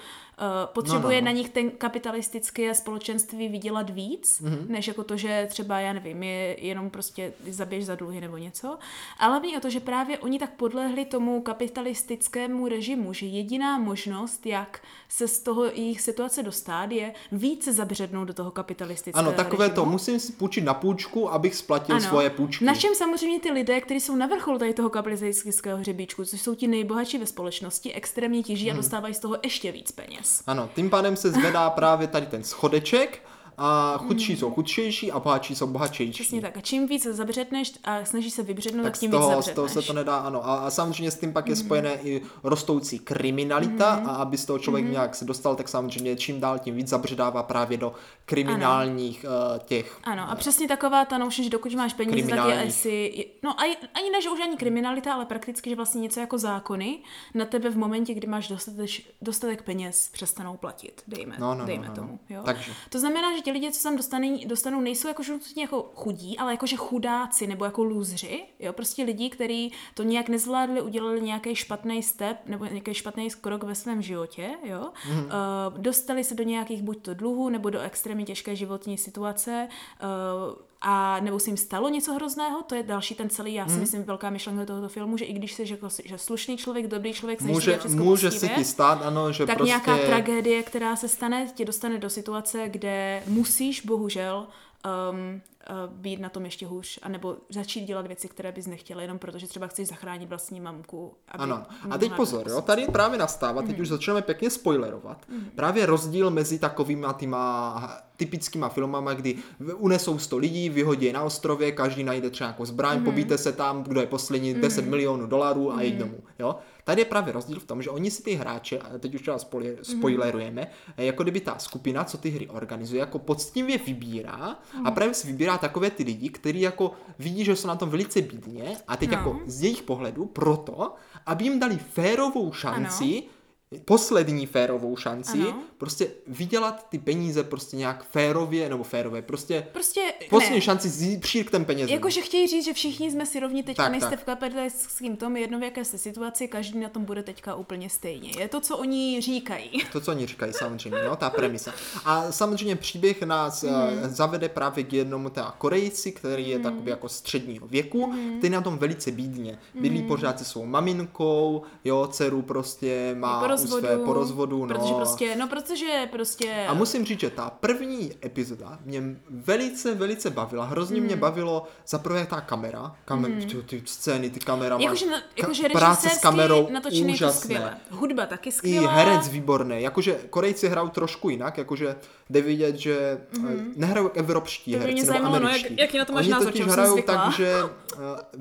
potřebuje No, no, no. na nich ten kapitalistické společenství vydělat víc, Mhm. než jako to, že třeba, já nevím, je jenom prostě zabiješ za dluhy nebo něco. Ale hlavně o to, že právě oni tak podlehli tomu kapitalistickému režimu, že jediná možnost, jak se z toho jejich situace dostat, je více zabřednout do toho kapitalistického Ano, takové režimu. to, musím si půjčit na půjčku, abych splatil svoje půjčky. Na čem samozřejmě ty lidé, kteří jsou na vrcholu tady toho kapitalistického hřebíčku, což jsou ti nejbohatší ve společnosti, extrémně těží Hmm. a dostávají z toho ještě víc peněz. Ano, tím pádem se zvedá právě tady ten schodeček a chudší jsou chudšejší a bohatší jsou bohatšejší. Hmm. Přesně tak. A čím víc zabředneš a snažíš se vybřednout, tak tak z tím víc toho, z zabředneš. toho se to nedá, ano. A, a samozřejmě s tím pak je spojené i rostoucí kriminalita Mhm. a aby z toho člověk nějak se dostal, tak samozřejmě čím dál tím víc zabředává právě do kriminálních uh, těch Ano, a přesně taková ta notion, že dokud máš peníze, tak je asi, no a ani ne, že už ani kriminalita, ale prakticky, že vlastně něco jako zákony na tebe v momentě, kdy máš dostatek, dostatek peněz, přestanou platit, dejme, No, no, no, dejme no, no. tomu. Jo? Takže. To znamená, že ti lidi, co tam dostanou, dostanou nejsou jako že nutně jako chudí, ale jakože chudáci nebo jako lůzři, jo, prostě lidi, kteří to nějak nezvládli, udělali nějaký špatný step nebo nějaký špatný krok ve svém životě, jo, mm. uh, dostali se do nějakých buď to dluhů nebo do extrémně těžké životní situace. Uh, a nebo se jim stalo něco hrozného, to je další ten celý, já si Mhm. myslím, velká myšlenka tohoto filmu, že i když jsi jako, že slušný člověk, dobrý člověk, snažíš Může, může se ti stát, ano, že tak prostě... nějaká tragédie, která se stane, tě dostane do situace, kde musíš bohužel um, uh, být na tom ještě hůř, anebo začít dělat věci, které bys nechtěla, jenom protože třeba chceš zachránit vlastní mamku. Aby ano. A teď pozor, jo, tady právě nastává, teď mm. už začneme pěkně spoilerovat, mm. právě rozdíl mezi takovýma týma typickýma filmama, kdy unesou 100 lidí, vyhodí je na ostrově, každý najde třeba jako zbraň, mm. pobíte se tam, kdo je poslední, mm. 10 milionů dolarů a mm. domů, jo. Tady je právě rozdíl v tom, že oni si ty hráče, a teď už třeba mhm. spoilerujeme, mm. jako kdyby ta skupina, co ty hry organizuje, jako poctivě vybírá mm. a mhm. právě si vybírá takové ty lidi, kteří jako vidí, že jsou na tom velice bídně a teď no. jako z jejich pohledu proto, aby jim dali férovou šanci ano poslední férovou šanci, ano. prostě vydělat ty peníze prostě nějak férově, nebo férově, prostě, prostě poslední ne. šanci přijít k těm penězům. Jakože chtějí říct, že všichni jsme si rovni teďka, tak, nejste tak. v kapitalistickém tom, jedno v jaké se situaci, každý na tom bude teďka úplně stejně. Je to, co oni říkají. To, co oni říkají, samozřejmě, no, ta premisa. A samozřejmě příběh nás mm. zavede právě k jednomu teda Korejci, který je mm. takový jako středního věku, mm. který na tom velice bídně. Bydlí mm. pořád se svou maminkou, jo, dceru prostě má rozvodu, své po rozvodu, no. Protože prostě, no protože prostě... A musím říct, že ta první epizoda mě velice, velice bavila. Hrozně mm. mě bavilo za prvé ta kamera, kamer, mm. ty, ty scény, ty kamera, jakože, na, jakože práce s kamerou natočený úžasné. To skvěle. Hudba taky skvělá. I herec výborný. Jakože Korejci hrajou trošku jinak, jakože jde vidět, že mm. nehrajou evropští to herci nebo zajímalo. No, jak, jaký na to máš Oni názor, totiž hrajou tak, že uh,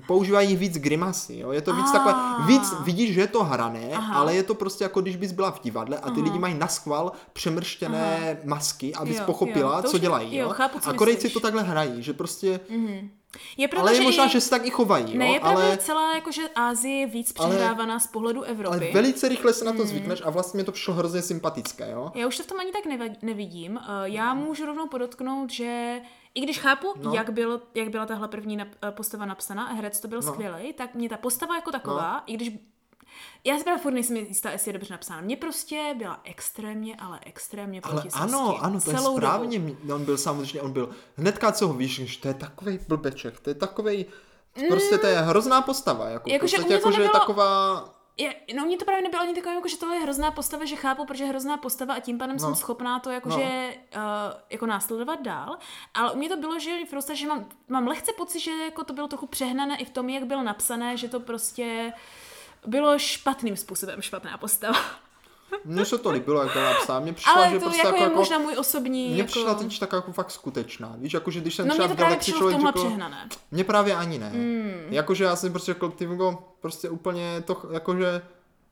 používají víc grimasy. Jo? Je to víc takové, víc vidíš, že je to hrané, ale je to prostě jako když bys byla v divadle a ty Aha. lidi mají na schvál přemrštěné Aha. masky, abys jo, pochopila, jo, co dělají. Jo, jo? Chápu, co a Korejci to takhle hrají, že prostě... Mm-hmm. Je proto, ale je možná, i... že se tak i chovají. Ne, jo? je pravda, ale... celá jakože Ázie je víc přehrávaná z pohledu Evropy. Ale velice rychle se na to mm. zvykneš a vlastně mi to přišlo hrozně sympatické. Jo? Já už to v tom ani tak nevidím. Eh, já můžu rovnou podotknout, že i když chápu, no. jak, byl, jak byla tahle první nap, eh, postava napsaná a herec to byl no. skvělý, tak mě ta postava jako taková, no. i když já si právě furt nejsem jistá, jestli je dobře napsána. Mně prostě byla extrémně, ale extrémně Ale ano, ano, to je správně. Dobu. On byl samozřejmě, on byl, hnedka co ho víš, že to je takový blbeček, to je takový, prostě to je hrozná postava. Jako, jako že, jako, že je taková... Je, no mě to právě nebylo ani takové, jako, že tohle je hrozná postava, že chápu, protože je hrozná postava a tím pádem no. jsem schopná to jakože no. uh, jako následovat dál. Ale u mě to bylo, že prostě, že mám, mám lehce pocit, že jako to bylo trochu přehnané i v tom, jak bylo napsané, že to prostě bylo špatným způsobem špatná postava. Mně se to líbilo, jak to napsala. Mně přišla, Ale že to prostě jako je jako, možná můj osobní... Mně jako... přišla teď tak jako fakt skutečná. Víš, jakože když jsem no, třeba v Galaxy člověk řekl... přehnané. Mně právě ani ne. Mm. Jakože já jsem prostě řekl, ty prostě úplně to, jakože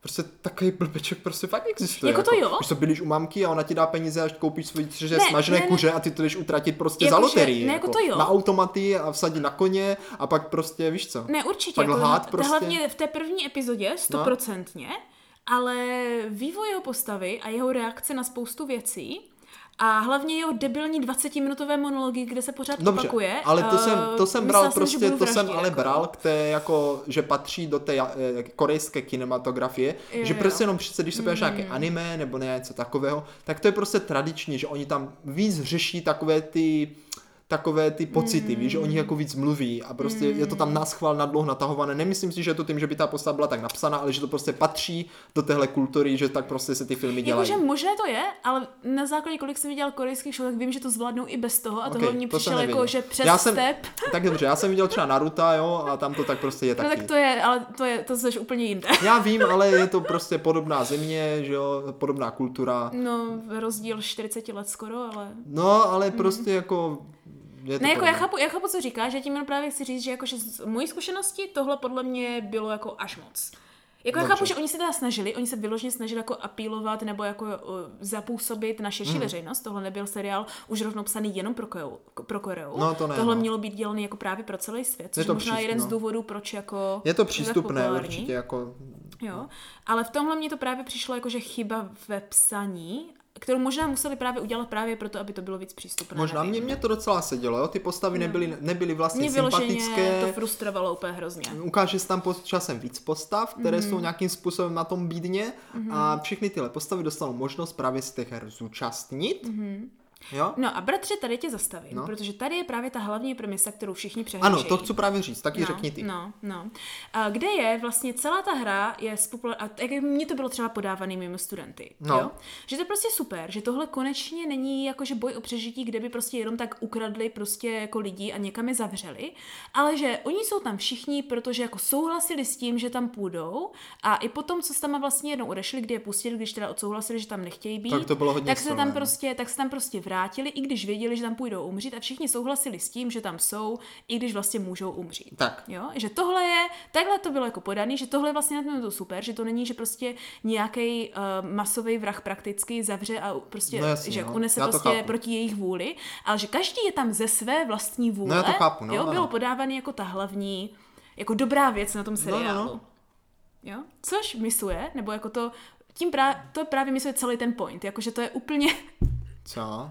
Prostě takový blbeček prostě fakt existuje. Jako to jo? Když to bydlíš u mamky a ona ti dá peníze, až koupíš svoji třeže ne, smažené ne, ne. kuře a ty to jdeš utratit prostě jako za loterii. Ne, jako, jako to jo. Na automaty a vsadit na koně a pak prostě, víš co? Ne, určitě. Jako lhát prostě. Hlavně v té první epizodě, no. stoprocentně, no. ale vývoj jeho postavy a jeho reakce na spoustu věcí a hlavně jeho debilní 20-minutové monology, kde se pořád Dobře, opakuje. ale to jsem, to jsem bral jsem, prostě, to jsem ale jako. bral k té, jako, že patří do té eh, korejské kinematografie, jo, že prostě jo. jenom přece, když se podíváš mm. nějaké anime nebo něco takového, tak to je prostě tradiční, že oni tam víc řeší takové ty takové ty pocity, mm. víš, že oni jako víc mluví a prostě mm. je to tam naschvál na dlouho natahované. Nemyslím si, že je to tím, že by ta postava byla tak napsaná, ale že to prostě patří do téhle kultury, že tak prostě se ty filmy dělají. Jakože možné to je, ale na základě, kolik jsem viděl korejských show, tak vím, že to zvládnou i bez toho a okay, tohle mě to přišlo jako, že přes já jsem, step. Tak dobře, já jsem viděl třeba Naruto, jo, a tam to tak prostě je taky. No tak to je, ale to je, to jsi úplně jinde. Já vím, ale je to prostě podobná země, že jo, podobná kultura. No, rozdíl 40 let skoro, ale... No, ale prostě mm. jako je to ne, jako já chápu, já chápu, co říkáš, že tím jenom právě chci říct, že jakože z mojí zkušenosti tohle podle mě bylo jako až moc. Jako já chápu, že oni se teda snažili, oni se vyloženě snažili jako apílovat nebo jako uh, zapůsobit na širší mm. veřejnost. Tohle nebyl seriál už rovnou psaný jenom pro Koreu. Pro Koreu. No, to ne, Tohle no. mělo být dělaný jako právě pro celý svět, což je to možná přístup, jeden no. z důvodů, proč jako Je to přístupné určitě jako... Jo, ale v tomhle mě to právě přišlo jako, že chyba ve psaní kterou možná museli právě udělat právě proto, aby to bylo víc přístupné. Možná mě, mě to docela sedělo, jo? ty postavy no. nebyly, nebyly vlastně mě sympatické. to frustrovalo úplně hrozně. Ukáže se tam pod časem víc postav, které mm. jsou nějakým způsobem na tom bídně mm. a všechny tyhle postavy dostanou možnost právě z těch her zúčastnit. Mm. Jo? No a bratře, tady tě zastavím, No. protože tady je právě ta hlavní premisa, kterou všichni přehlížejí. Ano, to chci právě říct, tak ji no, řekni ty. No, no. A kde je vlastně celá ta hra je spopula- a tak jak mně to bylo třeba podávaný mimo studenty, No. jo? Že to je prostě super, že tohle konečně není jakože boj o přežití, kde by prostě jenom tak ukradli prostě jako lidi a někam je zavřeli, ale že oni jsou tam všichni, protože jako souhlasili s tím, že tam půjdou a i potom, co se tam vlastně jednou odešli, kdy je pustili, když teda odsouhlasili, že tam nechtějí být, Tak to bylo hodně tak se tam no. prostě, tak se tam prostě vrátili, i když věděli, že tam půjdou umřít a všichni souhlasili s tím, že tam jsou, i když vlastně můžou umřít. Tak. Jo, že tohle je, takhle to bylo jako podaný, že tohle je vlastně na tom je to super, že to není, že prostě nějaký uh, masový vrah prakticky zavře a prostě, No jasně, že no. unese Já prostě chápu. proti jejich vůli, ale že každý je tam ze své vlastní vůle. No já to chápu, no, jo, ano. bylo podávaný jako ta hlavní, jako dobrá věc na tom seriálu. no. Jo? Což misuje, nebo jako to, tím právě, to právě misuje celý ten point, jakože to je úplně, Co?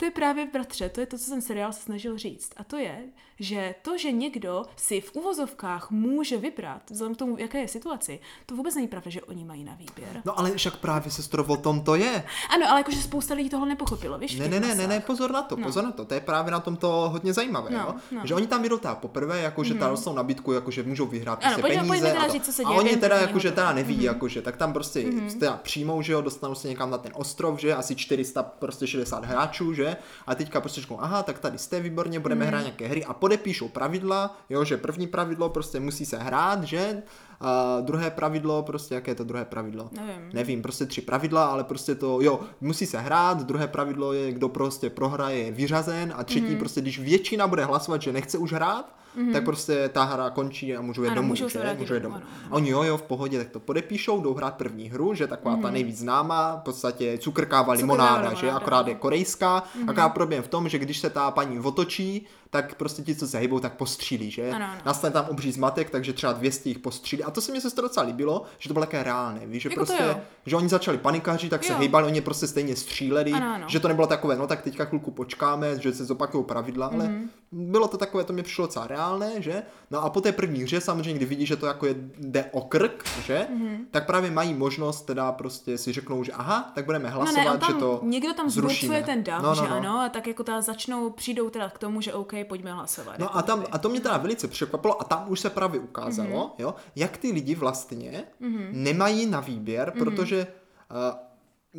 to je právě, bratře, to je to, co ten seriál se snažil říct. A to je, že to, že někdo si v uvozovkách může vybrat, vzhledem k tomu, jaké je situaci, to vůbec není pravda, že oni mají na výběr. No ale však právě sestro o tom to je. Ano, ale jakože spousta lidí tohle nepochopilo, víš? Ne, ne, ne, ne, ne, pozor na to, No. pozor na to, to je právě na tom to hodně zajímavé, No, jo? no. že oni tam jdou teda poprvé, jakože mm. dostanou nabídku, jakože můžou vyhrát Ano, prostě pojďme- peníze pojďme teda a, to. říct, co se a děje oni během teda jakože teda neví, jakože, tak tam prostě mm. teda přijmou, že jo, dostanou se někam na ten ostrov, že asi 400, prostě 60 hráčů, že a teďka prostě řeknou, aha, tak tady jste výborně, budeme hrát nějaké hry a podepíšou pravidla, jo, že první pravidlo prostě musí se hrát, že a druhé pravidlo, prostě jaké je to druhé pravidlo? Nevím. Nevím, prostě tři pravidla, ale prostě to, jo, musí se hrát, druhé pravidlo je, kdo prostě prohraje, je vyřazen a třetí Mhm. mm-hmm. prostě, když většina bude hlasovat, že nechce už hrát, mm-hmm. tak prostě ta hra končí a můžou jít Ano, domů, můžou se že? můžou jít domů, domů. ano, A oni jo, jo, v pohodě, tak to podepíšou, jdou hrát první hru, že taková mm-hmm. ta nejvíc známá, v podstatě cukrkává limonáda, limonáda, že akorát je ano. korejská, mm-hmm. akorát problém v tom, že když se ta paní otočí, tak prostě ti, co se hejbou, tak postřílí, že? Ano, ano. Nastane tam obří zmatek, takže třeba 200 jich postřílí. A to se mi se to docela líbilo, že to bylo také reálné, víš, že Jako prostě, že oni začali panikaři, tak se Jo. hejbali, oni prostě stejně stříleli, Ano, ano. že to nebylo takové, no tak teďka chvilku počkáme, že se zopakují pravidla, ale Mhm. bylo to takové, to mě přišlo docela reálné, že? No a po té první hře samozřejmě, kdy vidí, že to jako je, jde o krk, že? Mhm. Tak právě mají možnost teda prostě si řeknou, že aha, tak budeme No hlasovat, ne, on tam, že to někdo tam zrušíme. zburcuje ten dav, No, no, že no. ano, a tak jako ta začnou, přijdou teda k tomu, že OK, pojďme hlasovat. No jako a, tam, kdyby. a to mě teda velice překvapilo a tam už se právě ukázalo, Mhm. mm-hmm. jo, jak ty lidi vlastně mm-hmm. nemají na výběr, mm-hmm. protože uh,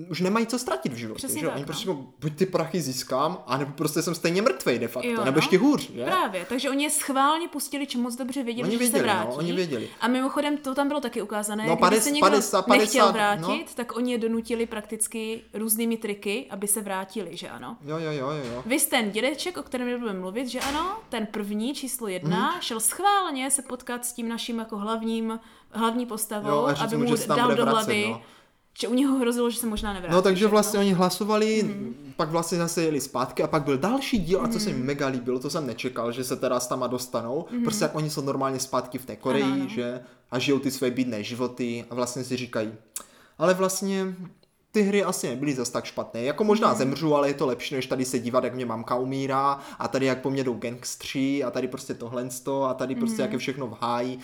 už nemají co ztratit v životě, Přesně že tak, Oni no. prostě řeknou, buď ty prachy získám, anebo prostě jsem stejně mrtvej de facto, Jo, nebo no. ještě hůř, že? Právě, takže oni je schválně pustili, čím moc dobře věděli, Oni že věděli, se no, vrátí. oni věděli. A mimochodem to tam bylo taky ukázané, No, když 50, se někdo 50, nechtěl 50, vrátit, no. tak oni je donutili prakticky různými triky, aby se vrátili, že ano. Jo, jo, jo, jo. Vy ten dědeček, o kterém budeme mluvit, že ano, ten první, číslo jedna, Mhm. šel schválně se potkat s tím naším jako hlavním, hlavní postavou, Jo, a aby mu, dal do hlavy, no. Že u něho hrozilo, že se možná nevrátí. No takže vlastně oni hlasovali, Mhm. mm-hmm. pak vlastně zase jeli zpátky a pak byl další díl a co se mi mega líbilo, to jsem nečekal, že se teda s tama dostanou, mm-hmm. prostě jak oni jsou normálně zpátky v té Koreji, Mhm. Ano, ano. že a žijou ty své bídné životy a vlastně si říkají, ale vlastně ty hry asi nebyly zas tak špatné. Jako možná Mhm. mm. zemřu, ale je to lepší, než tady se dívat, jak mě mamka umírá a tady jak po mně jdou gangstři a tady prostě tohle a tady prostě Mhm. jak je všechno v háji.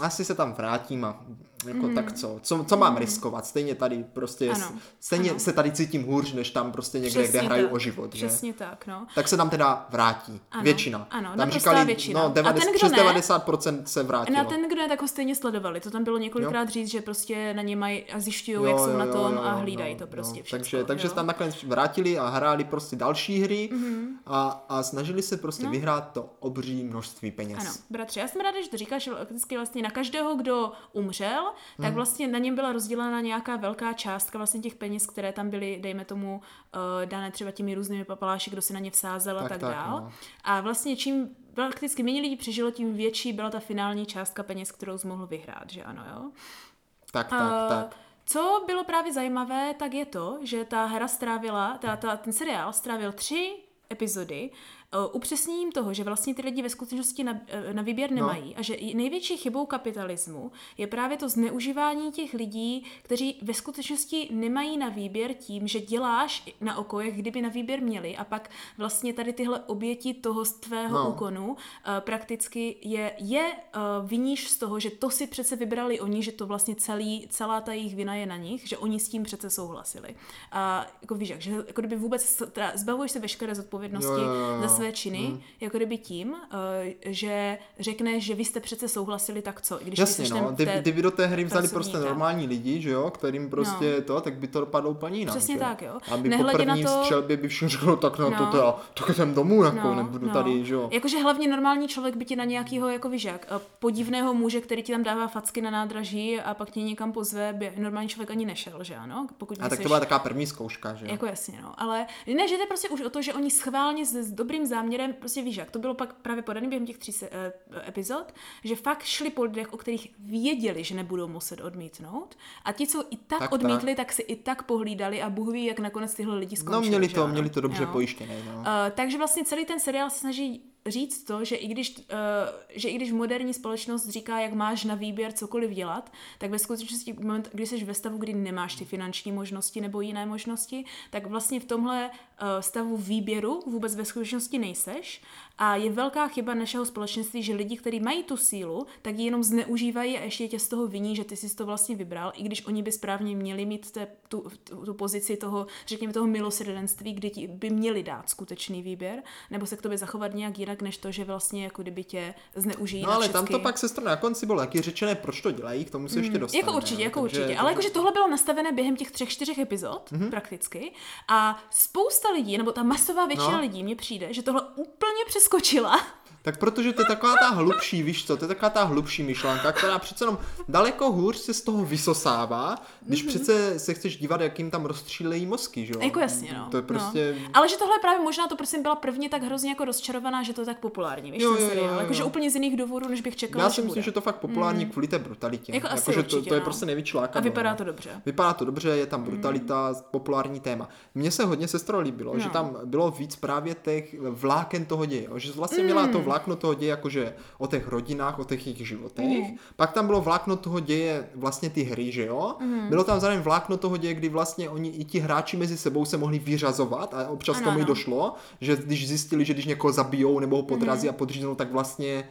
Asi se tam vrátím a jako Mhm. tak co, co, co mám riskovat, stejně tady prostě, Ano, stejně ano. se tady cítím hůř, než tam prostě někde, Přesně kde hraju tak, o život, že? Přesně tak, no. Tak se tam teda vrátí, Ano, většina. ano, tam naprostá většina. no, A 90, ten, kdo přes ne- 90% se vrátilo. Na ten, kdo ne, tak ho stejně sledovali. To tam bylo několikrát říct, že prostě na ně mají a zjišťují, jak jsou na tom a hlídají to prostě všechno. Takže, takže jo. se tam nakonec vrátili a hráli prostě další hry mm-hmm. a, a snažili se prostě Mhm. No. vyhrát to obří množství peněz. Ano, bratře, já jsem ráda, že to říkáš, že vlastně na každého, kdo umřel, tak Mhm. vlastně na něm byla rozdělena nějaká velká částka vlastně těch peněz, které tam byly, dejme tomu, uh, dané třeba těmi různými papaláši, kdo si na ně vsázel a Tak, tak, tak, dál. no. A vlastně čím prakticky méně lidí přežilo, tím větší byla ta finální částka peněz, kterou jsi mohl vyhrát, že ano, jo? Tak, tak, Eh, tak. Co bylo právě zajímavé, tak je to, že ta hra strávila, ta, ta, ten seriál strávil tři epizody upřesněním toho, že vlastně ty lidi ve skutečnosti na, na výběr No. nemají a že největší chybou kapitalismu je právě to zneužívání těch lidí, kteří ve skutečnosti nemají na výběr tím, že děláš na oko, jak kdyby na výběr měli a pak vlastně tady tyhle oběti toho tvého No. úkonu uh, prakticky je, je uh, viníš z toho, že to si přece vybrali oni, že to vlastně celý, celá ta jejich vina je na nich, že oni s tím přece souhlasili. A jako víš, jak, že jako kdyby vůbec zbavuješ se veškeré zodpovědnosti Jo, jo, jo, za jo. Své činy, Mm. jako kdyby tím, uh, že řekneš, že vy jste přece souhlasili, tak co? I když Jasně, no, kdyby, té- kdyby do té hry vzali prostě normální lidi, že jo, kterým prostě to, tak by to dopadlo úplně jinak. Přesně že? tak, jo. Aby Nehledě po na první to- střelbě by všichni řekl, tak no, to No. teda, tak jdem domů, jako, nebudu tady, že jo. Jakože hlavně normální člověk by ti na nějakýho, jako víš jak, eh, podivného muže, který ti tam dává facky na nádraží a pak tě někam pozve, by normální člověk ani nešel, že ano? Pokud A tak to byla taková první zkouška, že jo. Jako jasně, no. Ale ne, že jde prostě už o to, že oni schválně s, s dobrým záměrem, prostě víš jak, to bylo pak právě podaný během těch tří se, eh, epizod, že fakt šli po lidech, o kterých věděli, že nebudou muset odmítnout. A ti, co i tak, Tak, tak tak. odmítli, tak si i tak pohlídali a Bůh ví, jak nakonec tyhle lidi skončili. No měli že to, ano? měli to dobře Jo. pojištěné, no. Uh, takže vlastně celý ten seriál se snaží říct to, že i když, uh, že i když moderní společnost říká, jak máš na výběr cokoliv dělat, tak ve skutečnosti moment, kdy jsi ve stavu, kdy nemáš ty finanční možnosti nebo jiné možnosti, tak vlastně v tomhle uh, stavu výběru vůbec ve skutečnosti nejseš a je velká chyba našeho společenství, že lidi, kteří mají tu sílu, tak ji jenom zneužívají a ještě tě z toho viní, že ty jsi to vlastně vybral, i když oni by správně měli mít té, tu, tu, tu pozici toho, řekněme, toho milosrdenství, kdy ti by měli dát skutečný výběr, nebo se k tobě zachovat nějak jinak, než to, že vlastně jako kdyby tě zneužijí No ale tam to pak sestro na konci bylo taky řečené, proč to dělají, k tomu se ještě dostaneme. Jako určitě, jako Takže- určitě. Ale jakože tohle bylo nastavené během těch třech, čtyřech epizod, mm-hmm. prakticky. A spousta lidí, nebo ta masová většina No. lidí mně přijde, že tohle úplně přeskočila. Tak protože to je taková ta hlubší, víš co, to je taková ta hlubší myšlenka, která přece jenom daleko hůř se z toho vysosává, když mm-hmm. přece se chceš dívat, jak jim tam rozstřílejí mozky, že jo? Jako jasně, no. To je prostě... No. Ale že tohle právě možná to prosím byla první tak hrozně jako rozčarovaná, že to je tak populární, víš, Jo, ten jo, jo, seriál. jo. Jakože úplně z jiných důvodů, než bych čekala, Já si myslím, bude. že to fakt populární kvůli té brutalitě. Jako asi že to, určitě, to je no. prostě největší lákadlo. A vypadá no. to dobře. Vypadá to dobře, je tam brutalita, populární téma. Mně se hodně sestro líbilo, No. že tam bylo víc právě těch vláken toho děje. jo. Že vlastně měla Mm. to vlákno toho děje jakože o těch rodinách, o těch jejich životech. Mm. Pak tam bylo vlákno toho děje vlastně ty hry, že jo. Mm. Bylo tam zároveň vlákno toho děje, kdy vlastně oni i ti hráči mezi sebou se mohli vyřazovat a občas Ano, tomu i ano. došlo, že když zjistili, že když někoho zabijou nebo ho podrazí a podříznou, tak vlastně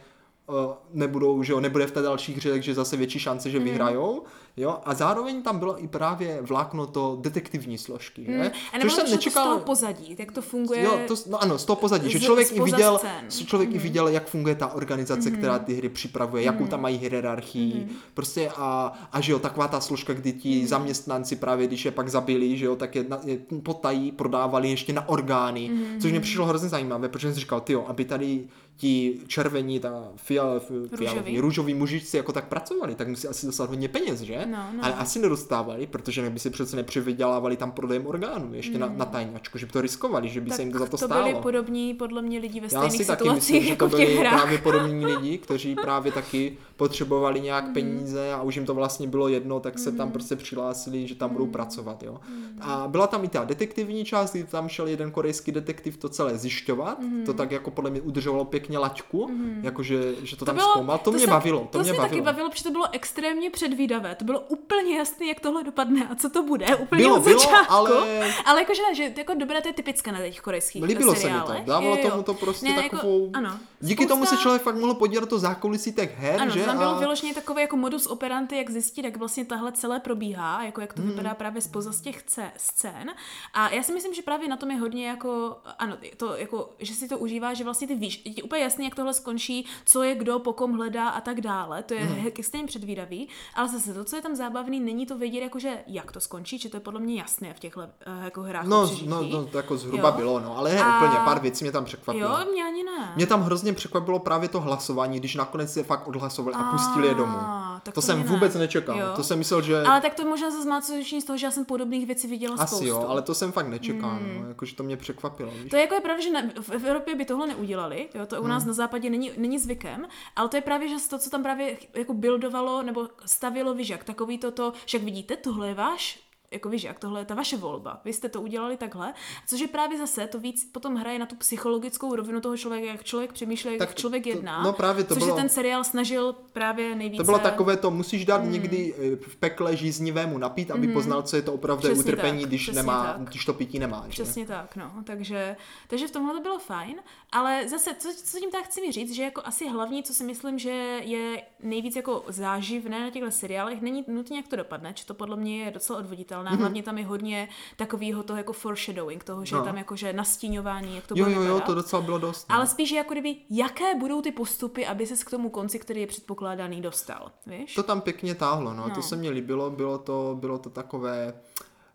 nebudou, že jo, nebude v té další hře, takže zase větší šance, Mhm. že vyhrajou, jo, a zároveň tam bylo i právě vlákno to detektivní složky, že? Mm. A nebo to, z toho pozadí, jak to funguje. Jo, to, no ano, z toho pozadí, že z- člověk i viděl, scén. člověk Mhm. i viděl, jak funguje ta organizace, která ty hry připravuje, jakou tam mají hierarchii, prostě a, a že jo, taková ta složka, kdy ti zaměstnanci právě, když je pak zabili, že jo, tak je, na, je potají prodávali ještě na orgány, což mě přišlo hrozně zajímavé, protože jsem si říkal, tyjo, aby tady ti červení, ta fial, fialoví, Růžový. růžoví mužičci jako tak pracovali, tak musí asi dostat hodně peněz, že? No, no. Ale asi nedostávali, protože by si přece nepřivydělávali tam prodejem orgánů, ještě na, na tajňačku, že by to riskovali, že by se jim to za to to stálo. byli podobní podle mě lidi ve Já stejných si taky myslím, že jako to v těch byli právě podobní lidi, kteří právě taky potřebovali nějak peníze a už jim to vlastně bylo jedno, tak se tam prostě přihlásili, že tam budou pracovat. Jo. A byla tam i ta detektivní část, kdy tam šel jeden korejský detektiv to celé zjišťovat, to tak jako podle mě udržovalo pěkně laťku, jakože že to, tam zkoumal. To, mě se- bavilo, to, to mě mě bavilo. taky bavilo, protože to bylo extrémně předvídavé. To bylo úplně jasné, jak tohle dopadne a co to bude. Úplně Bylo, od bylo, začátku. ale- ale jakože ne, že to jako dobré, to je typické na těch korejských Líbilo se mi to, seriálech. dávalo Jo, jo. tomu to prostě Ne, takovou... Jako, ano. Díky Spousta- tomu se člověk fakt mohl podívat do toho zákulisí těch her, Ano, že? Tam bylo A- vyloženě takové jako modus operandi, jak zjistit, jak vlastně tahle celé probíhá, jako jak to Hmm. vypadá právě spoza z těch scén. A já si myslím, že právě na tom je hodně jako, ano, to jako, že si to užívá, že vlastně ty víš, je úplně jasný, jak tohle skončí, co je kdo, po kom hledá a tak dále. To je hmm. extrémně předvídavý, ale zase to, co je tam zábavný, není to vědět, jakože jak to skončí, že to je podle mě jasné v těchto uh, jako hrách No, no, no, to jako zhruba Jo. bylo, no, ale A- úplně, pár věcí mě tam překvapilo. Jo, mě ani ne. Mě tam hrozně překvapilo právě to hlasování, když nakonec se fakt odhlasovali a pustili je domů. Tak To to jsem ne. vůbec nečekal. Jo. To jsem myslel, že Ale tak to možná zase má co z toho, že já jsem podobných věcí viděla asi spoustu. jo, ale to jsem fakt nečekal, no, jakože to mě překvapilo. Víš? To je jako je pravda, že na, v Evropě by tohle neudělali, jo, to u nás Hmm. na západě není, není zvykem, ale to je právě, že to, co tam právě jako buildovalo nebo stavilo, víš jak, takový toto, však vidíte, tohle je váš jako víš, jak tohle je ta vaše volba, vy jste to udělali takhle, což je právě zase, to víc potom hraje na tu psychologickou rovinu toho člověka, jak člověk přemýšlí, jak Tak člověk to- jedná, no právě to což bylo- se ten seriál snažil právě nejvíce... To bylo takové to, musíš dát Hmm. někdy eh, v pekle žíznivému napít, aby poznal, co je to opravdu Přesně utrpení, tak, když, nemá, tak. když to pití nemá. Že? Přesně tak, no. Takže, takže v tomhle to bylo fajn, ale zase, co, co tím tak chci mi říct, že jako asi hlavní, co si myslím, že je nejvíc jako záživné na těchto seriálech, není nutně, jak to dopadne, že to podle mě je docela odvoditelné, mm-hmm. hlavně tam je hodně takového toho jako foreshadowing, toho, že No. je tam jakože nastíňování, jak to Jo, bude jo, jo, to docela bylo dost. no. Ale spíš je jako kdyby, jaké budou ty postupy, aby ses k tomu konci, který je předpokládaný, dostal, víš? To tam pěkně táhlo, no. No. to se mi líbilo, bylo to, bylo to takové,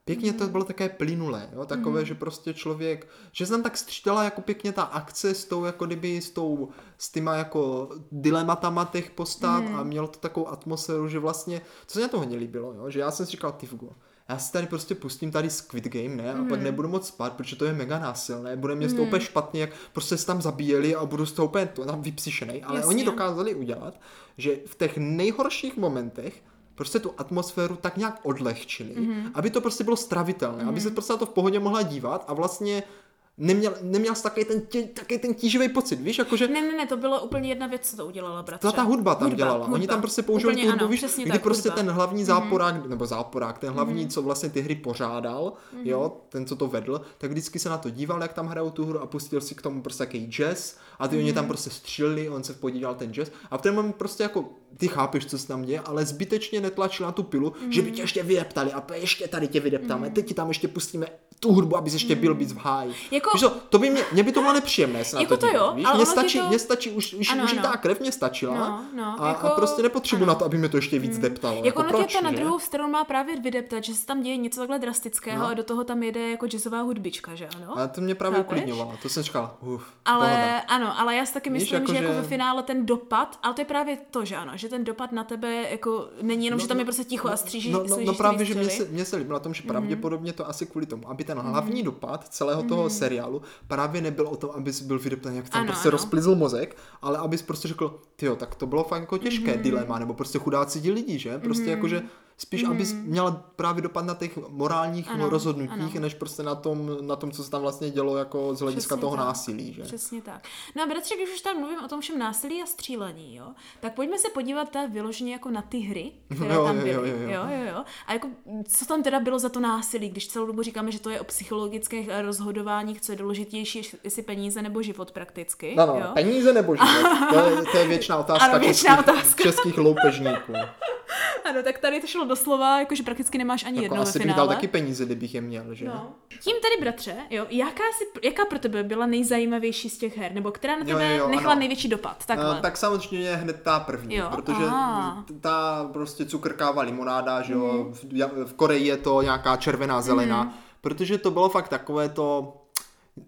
pěkně to bylo také plynulé, jo, takové, že prostě člověk, že se tam tak střídala jako pěkně ta akce s tou, jako kdyby s tou, s těma jako dilematama těch postav a mělo to takovou atmosféru, že vlastně, co se mě to hodně líbilo, jo, že já jsem si říkal, ty vgo, já si tady prostě pustím tady Squid Game, ne, a pak nebudu moc spát, protože to je mega násilné, bude mě z toho úplně špatně, jak prostě se tam zabíjeli a budu z toho úplně to, tam vypsyšenej, ale Jasně. oni dokázali udělat, že v těch nejhorších momentech prostě tu atmosféru tak nějak odlehčili, mm-hmm. aby to prostě bylo stravitelné, mm-hmm. aby se prostě na to v pohodě mohla dívat a vlastně neměl, neměl jsi takový ten, tě, takový ten tíživý pocit, víš, jakože Ne, ne, ne, to bylo úplně jedna věc, co to udělala, bratře. ta, ta hudba tam dělala. Oni tam prostě použili Úplně tu hudbu, ano, víš, kdy tak, prostě hudba. Mhm. ten hlavní záporák, mm-hmm. nebo záporák, ten hlavní, mm-hmm. co vlastně ty hry pořádal, Mhm. mm-hmm. jo, ten, co to vedl, tak vždycky se na to díval, jak tam hrajou tu hru a pustil si k tomu prostě jaký jazz a ty mm-hmm. oni tam Mhm. prostě stříleli, on se podíval ten jazz a v ten moment prostě jako ty chápeš, co se tam děje, ale zbytečně netlačil na tu pilu, mm-hmm. že by tě ještě vydeptali a ještě tady tě vydeptáme, mm-hmm. teď ti tam ještě pustíme tu hudbu, aby ještě byl víc v háji. Mhm. Jako- Víš co, to by mě, mě by to bylo nepříjemné se na Jako to to jo, víš? ale ti stačí, to- mně stačí, už, už, Ano, už ano. ta krev mě stačila No, no, a, jako- a prostě nepotřebuji ano. na to, aby mě to ještě víc deptalo. Jako, Jako, ono proč, tě to na druhou stranu má právě vydeptat, že se tam děje něco takhle drastického No. a do toho tam jede jako jazzová hudbička, že ano? Ale to mě právě uklidňovalo. To jsem říkal, uf, Ale pohoda. ano, ale já si taky Víš, myslím, jako že jako že- ve finále ten dopad, ale to je právě to, že ano, že ten dopad na tebe jako není jenom, že tam je prostě ticho a stříží, No, no, no právě, že mě se, mě se líbilo na tom, že Mhm. pravděpodobně to asi kvůli tomu, aby ten hlavní dopad celého toho seriálu právě nebyl o tom, abys byl vydeptaný, jak tam Ano, prostě ano. rozplizl mozek, ale abys prostě řekl, tyjo, tak to bylo fakt jako těžké Mhm. dilema, nebo prostě chudáci ti lidi, že? Prostě jakože spíš, abys měla právě dopad na těch morálních Mhm. Ano, rozhodnutích, ano. než prostě na tom, na tom, co se tam vlastně dělo jako z hlediska Přesně toho tak. násilí, že? Přesně tak. No a bratře, když už tam mluvím o tom všem násilí a střílení, jo, tak pojďme se podívat ta vyloženě jako na ty hry, které Jo, tam byly. jo, jo, jo. jo, jo, jo. A jako, co tam teda bylo za to násilí, když celou dobu říkáme, že to je o psychologických rozhodováních, co je důležitější, jestli peníze nebo život prakticky. No, no, jo? peníze nebo život? To je, to je věčná otázka, Ano, věčná českých, otázka. českých loupežníků. Ano, tak tady to šlo doslova, jakože prakticky nemáš ani Jako jedno asi ve bych dal taky peníze, kdybych je měl, že? No. Tím tady, bratře, jo, jaká, si, jaká pro tebe byla nejzajímavější z těch her, nebo která na Jo, tebe jo, jo, nechala ano. největší dopad? Takhle. Uh, tak samozřejmě hned ta první, Jo, protože aha. ta prostě cukrkáva limonáda, že Mhm. jo, v, ja- v Koreji je to nějaká červená zelená, protože to bylo fakt takové to,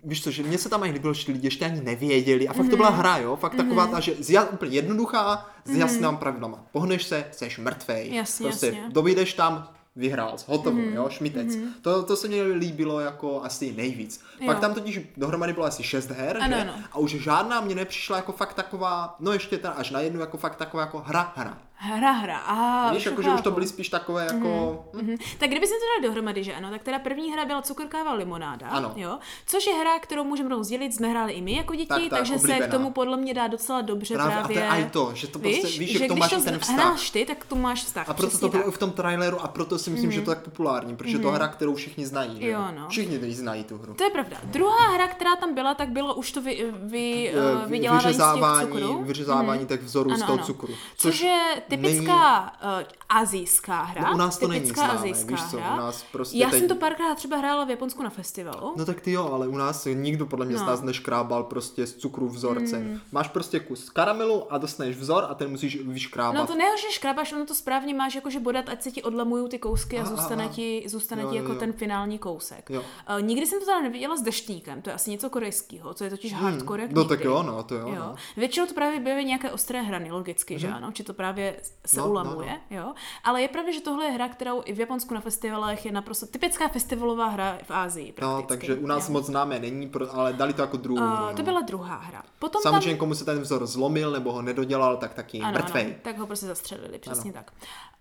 víš co, že mně se tam ani líbilo, že lidi ještě ani nevěděli a fakt to byla hra, jo, fakt taková ta, že z, ja- úplně jednoduchá, s jasným pravidlama. Pohneš se, jsi mrtvej, Jasně, prostě jasně. dovídeš tam, vyhrál, hotovo, jo, šmitec. To, to se mi líbilo jako asi nejvíc. Pak Jo. tam totiž dohromady bylo asi šest her, Ano, že? ano. A už žádná mě nepřišla jako fakt taková, no ještě teda až na jednu jako fakt taková jako hra, hra. Hra, hra. A, Víš, jako, že už to byly spíš takové jako... hm, Mhm. Tak kdyby jsme to dali dohromady, že ano, tak teda první hra byla cukrkáva limonáda, Ano. jo, což je hra, kterou můžeme rozdělit, jsme hráli i my jako děti, Tak, tak, takže se oblíbená. k tomu podle mě dá docela dobře Právě, právě. a to je i to, že to prostě, víš, že k tomu máš to ten vztah. hráš ty, tak tu máš vztah. A proto to bylo tak. Mhm. v tom traileru a proto si myslím, že to je tak populární, protože to je hra, kterou všichni znají. že Jo, no. Všichni ji znají tu hru. To je pravda. Druhá hra, která tam byla, tak bylo už to vy, vy, Eh, vydělávání z těch vyřezávání, vyřezávání těch vzorů z toho cukru. Což, je typická uh, azijská hra. No, u nás to není typická známé, azijská víš co, u hra. nás prostě Já teď- jsem to párkrát třeba hrála v Japonsku na festivalu. No tak ty jo, ale u nás nikdo podle mě No. z nás neškrábal prostě z cukru vzorcem. Máš prostě kus karamelu a dostaneš vzor a ten musíš vyškrábat. No to ne, že škrabáš, ono to správně máš jakože bodat, ať se ti odlamují ty kousky a A, a, zůstane a. ti, zůstane Jo, ti jo, jako jo. ten finální kousek. Jo. Uh, nikdy jsem to teda neviděla s deštníkem, to je asi něco korejského, co je totiž hardcore jak No tak jo, no, to jo. Jo. No. Většinou to právě byly nějaké ostré hrany, logicky, Mhm. že ano? Či to právě se No, no, ulamuje, jo. Ale je pravda, že tohle je hra, kterou i v Japonsku na festivalech je naprosto typická festivalová hra v Ázii. No, prakticky. takže u nás jo. moc známé není, ale dali to jako druhou. Uh, hru, to no. byla druhá hra. Potom Samozřejmě, tam... komu se ten vzor zlomil nebo ho nedodělal, tak taky Ano, mrtvej. ano, tak ho prostě zastřelili, přesně tak.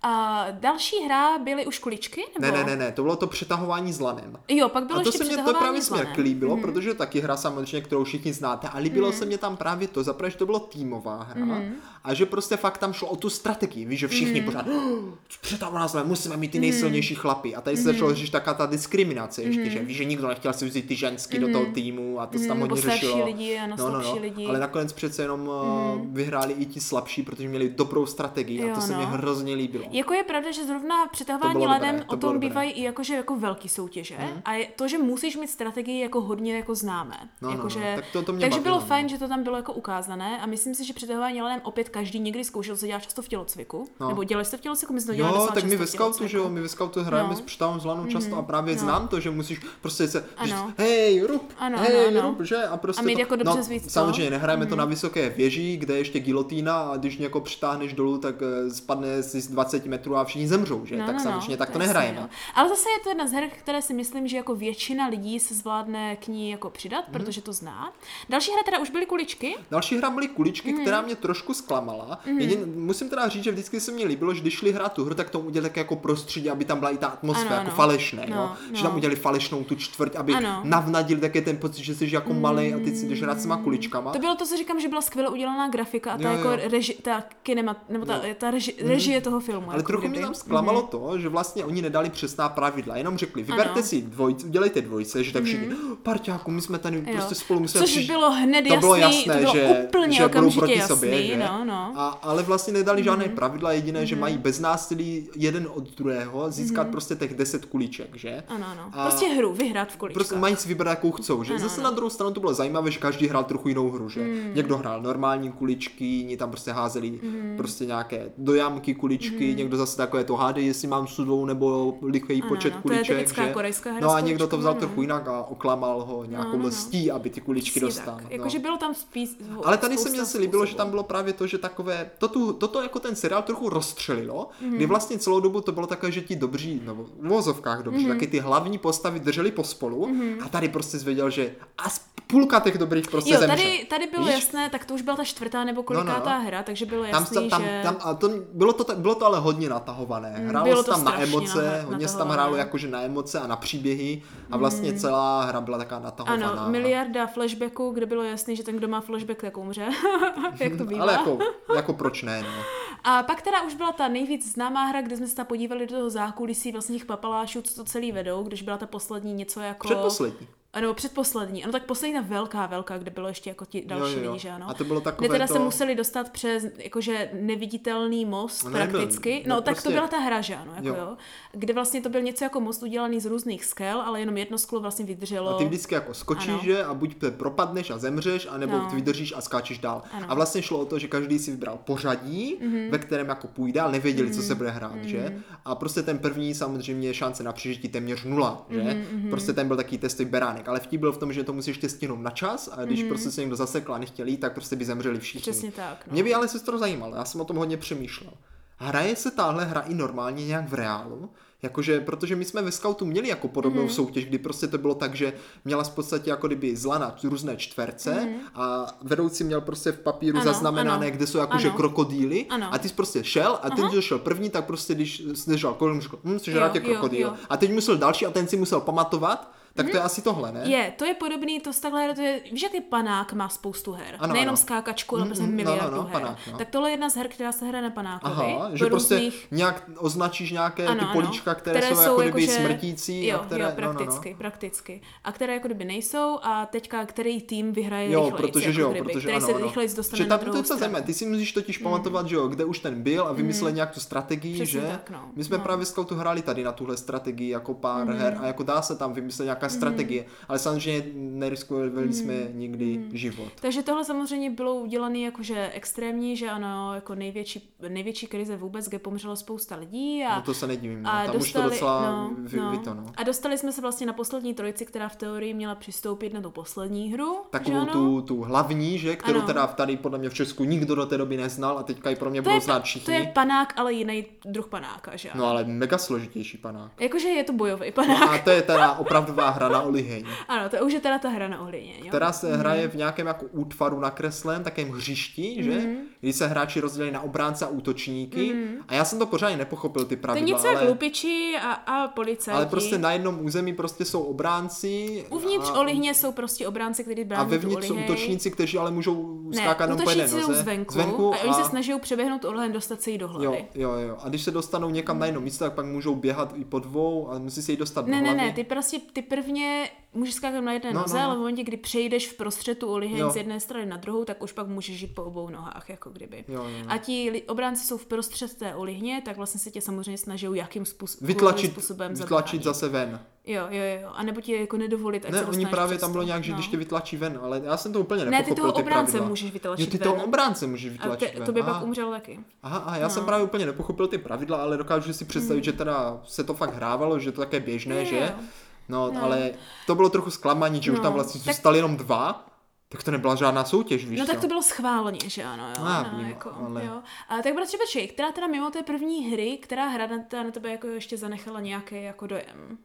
A další hra byly už kuličky? Nebo... Ne, ne, ne, ne, to bylo to přetahování z lanem. Jo, pak bylo A to ještě se mě to právě s směr líbilo, mm. protože taky hra samozřejmě, kterou všichni znáte, a líbilo Mhm. se mě tam právě to, zaprvé, že to bylo týmová hra a že prostě fakt tam šlo o tu strategii, víš, že všichni Mhm. pořád "Oh, z lanem, musíme mít ty nejsilnější chlapy a tady se začalo řešit taká ta diskriminace ještě, že víš, že nikdo nechtěl si vzít ty ženský do toho týmu a to se tam Mhm, hodně řešilo. lidi, ano, slabší lidi. Mhm. Ale nakonec přece jenom uh, vyhráli i ti slabší, protože měli dobrou strategii a Jo, to se no. mě hrozně líbilo. Jako je pravda, že zrovna přetahování dobré, to o tom dobré. bývají i jakože jako velký soutěže a je to, že musíš mít strategii jako hodně jako známé. No, no, jakože, no, tak to- to mě takže bavilo, bylo no. fajn, že to tam bylo jako ukázané a myslím si, že přetahování ladem opět každý někdy zkoušel, se dělá často v tělocviku. No. Nebo dělali jste v tělocviku? My jsme dělali Jo, tak my ve scoutu, že jo, my ve scoutu hrajeme No. s přetahom z lanu často a právě no. znám to, že musíš prostě se, říct, hej, rub, Ano, hej, ano, rub, že? A prostě A mít to, jako dobře no, zvíc, samozřejmě nehrajeme Mhm. to na vysoké věži, kde je ještě gilotína a když někoho přitáhneš dolů, tak eh, spadne si z 20 metrů a všichni zemřou, že? tak samozřejmě tak to nehrajeme. no. Ale zase je to jedna z her, které si myslím, že jako většina lidí se zvládne k ní jako přidat, Mhm. protože to zná. Další hra teda už byly kuličky. Další hra byly kuličky, Mhm. která mě trošku zklamala. Jedin, musím teda říct, že vždycky se mi líbilo, že když šli hrát tu hru, tak to udělali tak jako prostředí, aby tam byla i ta atmosféra, Ano, jako ano. falešné. No, jo? Že no. tam udělali falešnou tu čtvrť, aby Ano. navnadili také ten pocit, že jsi jako malý a teď si jdeš hrát s těma kuličkama. To bylo to, co říkám, že byla skvěle udělaná grafika a ta Jo, jako jo. reži, ta kinema, nebo ta, ta reži, režie toho filmu. Ale jako trochu mě kdyby. tam zklamalo to, že vlastně oni nedali přesná pravidla, jenom řekli, vyberte Ano. si dvojce, udělejte dvojce, že tak všichni, "Oh, parťáku, my jsme tady Jo. prostě spolu, musíme Což přiš-" bylo hned to bylo jasné, to bylo že, úplně že budou okamžitě proti sobě, no, no. A, ale vlastně nedali žádné pravidla, jediné, že mají bez násilí jeden od druhého získat prostě těch 10 kuliček, že? Ano, ano. A- Prostě hru, vyhrát v kuličkách. Prostě mají si vybrat, jakou chcou, že? Ano, Zase ano. na druhou stranu to bylo zajímavé, že každý hrál trochu jinou hru, že? Někdo hrál normální kuličky, jiní tam prostě házeli prostě nějaké dojamky kuličky, někdo zase takové to hádej, jestli mám sudou nebo lichý počet ano, to je kuliček, typická že? korejská hra No a někdo to vzal kuličkama, trochu jinak a oklamal ho nějakou no, no. lstí, aby ty kuličky dostal. No. Jakože bylo tam spíš Ale tady se spousta mně se líbilo, že tam bylo právě to, že takové, toto, toto jako ten seriál trochu rozstřelilo, Mhm. kdy vlastně celou dobu to bylo takové, že ti dobří, no v vozovkách dobří, Mhm. taky ty hlavní postavy drželi pospolu a tady prostě zvěděl, že as půlka těch dobrých prostě Jo, zemře. tady, tady bylo Víš? jasné, tak to už byla ta čtvrtá nebo kolikátá hra, takže bylo Tam, jasný, tam, tam, že... tam, a to, bylo, to, bylo to ale hodně natahované. Hrálo bylo se tam na emoce, naha- hodně se tam hrálo jakože na emoce a na příběhy a vlastně celá hra byla taková natahovaná. Ano, miliarda flashbacků, kde bylo jasný, že ten, kdo má flashback, tak umře. Jak to bývá. Ale jako, jako proč ne, no. A pak teda už byla ta nejvíc známá hra, kde jsme se podívali do toho zákulisí vlastně těch papalášů, co to celý vedou, když byla ta poslední něco jako... Předposlední. Ano, předposlední. Ano, tak poslední ta velká, velká, kde bylo ještě jako ti další jo, jo. lidi, že ano. A to bylo takové Kde teda to- se museli dostat přes jakože neviditelný most No, nebyl. prakticky. No, No, tak prostě- to byla ta hra, že ano, jako Jo. jo. Kde vlastně to byl něco jako most udělaný z různých skel, ale jenom jedno sklo vlastně vydrželo. A ty vždycky jako skočíš, Ano. že a buď propadneš a zemřeš, anebo No. vydržíš a skáčeš dál. Ano. A vlastně šlo o to, že každý si vybral pořadí, mm-hmm. ve kterém jako půjde, ale nevěděli, mm-hmm. co se bude hrát, mm-hmm. že? A prostě ten první samozřejmě šance na přežití téměř nula, že? Mm-hmm. Prostě ten byl taký testový beránek, ale vtip byl v tom, že to musíš ještě stihnout na čas a když mm-hmm. prostě se někdo zasekl a nechtěl jít, tak prostě by zemřeli všichni. Přesně tak, no. Mě by ale se to zajímalo, já jsem o tom hodně přemýšlel. Hraje se tahle hra i normálně nějak v reálu? Jakože, protože my jsme ve Scoutu měli jako podobnou Mhm. mm. soutěž, kdy prostě to bylo tak, že měla v podstatě jako kdyby zlana různé čtverce mm. a vedoucí měl prostě v papíru. Ano, zaznamenané, ano. kde jsou jakože Ano. krokodýly Ano. a ty jsi prostě šel a ten, kdo šel první, tak prostě když snežal kolem, řekl, hm, jsi Jo, rád jo, krokodýl. jo. A teď musel další a ten si musel pamatovat, tak to je asi tohle, ne? Je, to je podobný, to z takhle to je, víš, jak je panák má spoustu her. Ano, Nejenom ano. skákačku, ale Mm, prostě mm, no, miliardu no, no, her. panák, no. Tak tohle je jedna z her, která se hraje na panákovi. Aha, že prostě různých- nějak označíš nějaké ano, ty políčka, které, jsou, jako kdyby jakože- smrtící. Jo, a které, jo, no, no, no. prakticky, prakticky. A které jako kdyby nejsou a teďka který tým vyhraje Jo, rychlejc, protože jako že jo, kdyby, protože který ano, se ano. rychleji dostane že na tam druhou je to zajímavé, ty si musíš totiž pamatovat, že jo, kde už ten byl a vymyslet nějak tu strategii, že? no. My jsme No. právě s hráli tady na tuhle strategii jako pár her a jako dá se tam vymyslet nějaká strategie, ale samozřejmě neriskovali jsme nikdy život. Takže tohle samozřejmě bylo udělané jakože extrémní, že ano, jako největší, největší krize vůbec, kde pomřelo spousta lidí. A, No to se nedivím, no. a tam už to dostali- docela no, vy, no. vy to, no. A dostali jsme se vlastně na poslední trojici, která v teorii měla přistoupit na tu poslední hru. Takovou tu, tu hlavní, že, kterou Ano. teda tady podle mě v Česku nikdo do té doby neznal a teďka i pro mě to budou je, znát to všichni. je panák, ale jiný druh panáka, že ano? No ale mega složitější panák. Jakože je to bojový No panák. a to je teda opravdová hra na oliheň, Ano, to už je teda ta hra na jo? která se hraje v nějakém jako útvaru nakreslém, takém hřišti, že? Mhm. Kdy se hráči rozdělí na obránce a útočníky. A já jsem to pořádně nepochopil, ty To pravidla, něco jak ale, lupiči a, a policajti. ale prostě na jednom území prostě jsou obránci. Uvnitř a, olihně jsou prostě obránci, kteří a brání tu vevnitř jsou útočníci, kteří ale můžou Ne, skákat útočníci jsou noze. zvenku, zvenku a oni se snaží přeběhnout oliheň, dostat se jí do hlavy. Jo, jo, jo. A když se dostanou někam na jedno místo, tak pak můžou běhat i po dvou a musí se jí dostat Ne, do ne, hlavy. ne, ty prostě, ty prvně můžeš skákat na jedné No, noze, no, no. ale v momentě, kdy přejdeš v prostřed tu oliheň z jedné strany na druhou, tak už pak můžeš žít po obou nohách, jako kdyby. Jo, jo, jo. A ti obránci jsou v prostřed té olihně, tak vlastně se tě samozřejmě snaží jakým způsob, Vytlačit, způsobem vytlačit zase ven. Jo, jo, jo, a nebo ti jako nedovolit, ať Ne, se oni právě tam bylo nějak, že no. když tě vytlačí ven, ale já jsem to úplně Ne, ty nepochopil, toho ty obránce pravidla. můžeš vytlačit Jo, ty toho obránce můžeš A vytlačit te, ven. to by Aha. pak umřel taky. Aha, a já jsem No. právě úplně nepochopil ty pravidla, ale dokážu si představit, že teda se to fakt hrávalo, že to také běžné, Jo, že? jo. No, No. ale to bylo trochu zklamaní, že už No, tam vlastně tak- zůstali jenom dva, tak to nebyla žádná soutěž, víš No tak to bylo schválně, že ano, jo. Já no, vím, jako, ale- jo. A tak bratře, počkej, která teda mimo té první hry, která hra na, na tebe jako ještě zanechala nějaký jako dojem?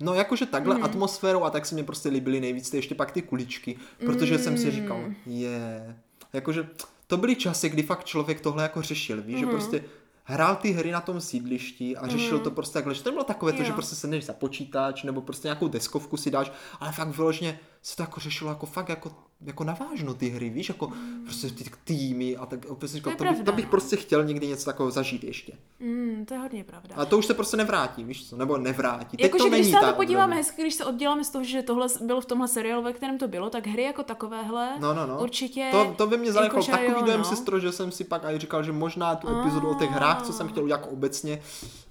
No jakože takhle Mhm. atmosférou a tak se mě prostě líbily nejvíc ty ještě pak ty kuličky, protože jsem si říkal, Mm. je, jakože to byly časy, kdy fakt člověk tohle jako řešil, víš, Mhm. že prostě hrál ty hry na tom sídlišti a řešil to prostě takhle, že to nebylo takové to, Jo. že prostě sedneš za počítač nebo prostě nějakou deskovku si dáš, ale fakt vyloženě se to jako řešilo jako fakt jako, jako navážno ty hry, víš, jako prostě ty týmy a tak je to, bych, pravda, to bych no. prostě chtěl někdy něco takového zažít ještě. Mm, to je hodně pravda. A to už se prostě nevrátí, víš co, nebo nevrátí. Teď Jakože to když se na to podíváme období. hezky, když se odděláme z toho, že tohle bylo v tomhle seriálu, ve kterém to bylo, tak hry jako takovéhle No, no, no. určitě... To, to by mě zanechalo jakože takový jo, dojem, no. sestro, že jsem si pak i říkal, že možná tu epizodu o těch hrách, co jsem chtěl jako obecně,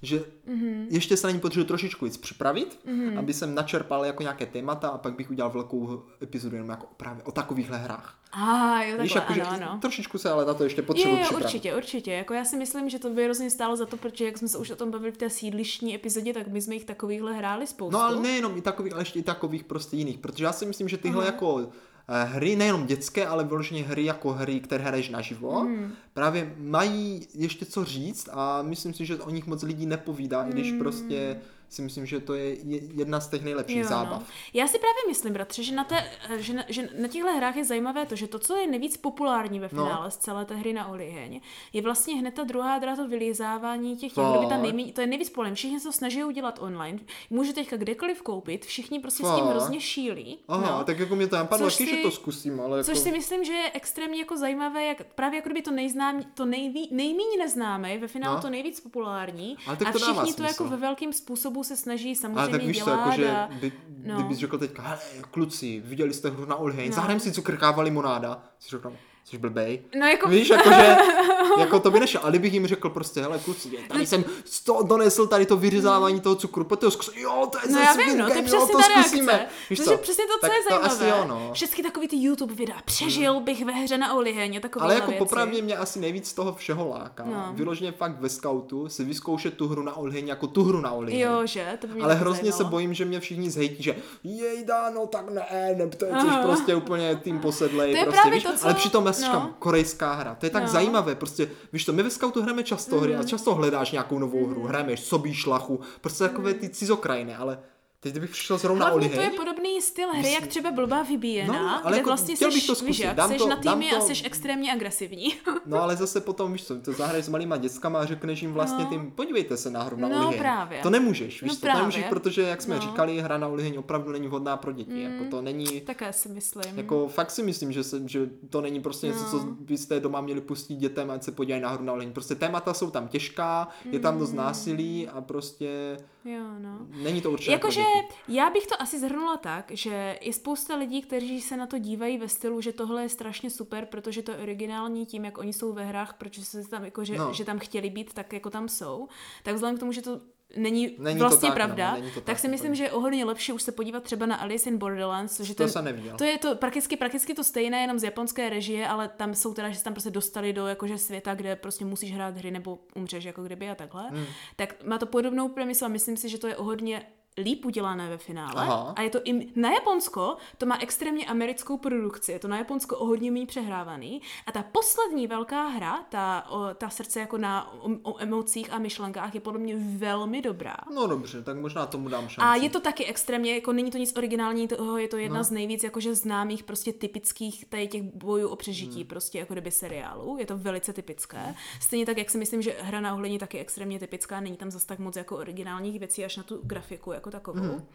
že Mhm. ještě se na ní potřebuji trošičku víc připravit, aby jsem načerpal jako nějaké témata a pak bych udělal velkou epizodu jenom jako právě o takovýchhle hrách. Ah, jo, Víš, takhle, jako, že ano, ano. trošičku se ale na to ještě Je, potřebuji je, připravit. určitě, určitě. Jako já si myslím, že to by hrozně stálo za to, protože jak jsme se už o tom bavili v té sídlištní epizodě, tak my jsme jich takovýchhle hráli spoustu. No ale nejenom i takových, ale ještě i takových prostě jiných, protože já si myslím, že tyhle jako eh, hry, nejenom dětské, ale vyloženě hry jako hry, které hraješ naživo, Hmm. právě mají ještě co říct a myslím si, že o nich moc lidí nepovídá, i když prostě si myslím, že to je je- jedna z těch nejlepších. Jo, zábav. No. Já si právě myslím, bratře, že na, té, že, na, že na těchto hrách je zajímavé to, že to, co je nejvíc populární ve No. finále z celé té hry na oliheň, je vlastně hned ta druhá hra, to vylizávání těch, těch kdo by tam nejmí, to je nejvíc populární. Všichni se to snaží udělat online, může teďka kdekoliv koupit, všichni prostě s tím hrozně šílí. Aha, no. tak jako mě to napadlo, Což taky, že si- to zkusím, ale Což jako... si myslím, že je extrémně jako zajímavé, jak právě jako kdyby to nejznám, to nejví, nejméně neznámé, ve finále No. to nejvíc populární Ale tak a to všichni to smysl. jako ve velkém způsobu se snaží samozřejmě ale tak víš co, dělat jako, že a... by, no. kdybys řekl teďka, hele, kluci, viděli jste hru na Olheň, No. zahrajeme si cukrkává limonáda, si řekl, jsi blbej. No jako, Víš, jakože, jako to by nešlo, ale kdybych jim řekl prostě, hele kluci, tady jsem z toho donesl tady to vyřezávání toho cukru, pojďte ho zkus, jo, to je No já vím, no, to je svinkem, jo, přesně to ta zkusíme. Víš to co? přesně to, co tak je to zajímavé. asi jo, no. Všechny takový ty YouTube videa, přežil bych ve hře na oliheň a takové Ale jako věci. popravdě mě asi nejvíc z toho všeho láká. No. Vyloženě fakt ve scoutu si vyzkoušet tu hru na Olheň jako tu hru na Olheň. Jo, že? To by mě Ale hrozně se zajímalo. bojím, že mě všichni zhejtí, že jejda, no tak ne, ne, to je prostě úplně tým posedlej, To je prostě, právě to, co- ale přitom si no. říkám, korejská hra, to je tak No. zajímavé, prostě, víš to, my ve scoutu hrajeme často hry Mhm. a často hledáš nějakou novou hru, hrajeme sobí šlachu, prostě takové ty cizokrajiny, ale teď kdybych přišel zrovna Hlavně to je podobný styl hry, jak třeba blbá vybíjená, No, ale kde jako vlastně bych seš, to zkusit. víš jak, Dám seš to- na týmy to- a seš extrémně agresivní. No ale zase potom, víš co, to zahraješ s malýma dětskama a řekneš jim vlastně No. tím, podívejte se na hru na No, právě. To nemůžeš, víš No co, to nemůžeš, právě. protože jak jsme No. říkali, hra na Oliheň opravdu není vhodná pro děti, Mm. jako to není, Také si myslím. jako fakt si myslím, že, se, že to není prostě něco, No. co byste doma měli pustit dětem, ať se podívají na hru na Oliheň. Prostě témata jsou tam těžká, je tam Mm. dost násilí a prostě Jo, no. není to určitě Jakože já bych to asi zhrnula tak, že je spousta lidí, kteří se na to dívají ve stylu, že tohle je strašně super, protože to je originální tím, jak oni jsou ve hrách, protože se tam jako, že, no. že tam chtěli být, tak jako tam jsou. Tak vzhledem k tomu, že to není, Není to vlastně tak, pravda, no, není to tak, tak si myslím, úplně. že je o hodně lepší už se podívat třeba na Alice in Borderlands, že To jsem neviděl. to je to prakticky, prakticky to stejné, jenom z japonské režie, ale tam jsou teda, že se tam prostě dostali do jakože světa, kde prostě musíš hrát hry nebo umřeš jako kdyby a takhle. Hmm. Tak má to podobnou premisu a myslím si, že to je o hodně líp udělané ve finále. Aha. A je to i na Japonsko, to má extrémně americkou produkci, je to na Japonsko o hodně méně přehrávaný. A ta poslední velká hra, ta, o, ta srdce jako na o, o emocích a myšlenkách je podle mě velmi dobrá. No dobře, tak možná tomu dám šanci. A je to taky extrémně, jako není to nic originální, toho je to jedna no. z nejvíc jakože známých prostě typických tady těch bojů o přežití hmm. prostě jako kdyby seriálů. Je to velice typické. Stejně tak, jak si myslím, že hra na ohlení taky extrémně typická, není tam zase tak moc jako originálních věcí až na tu grafiku jako takovou. Hmm.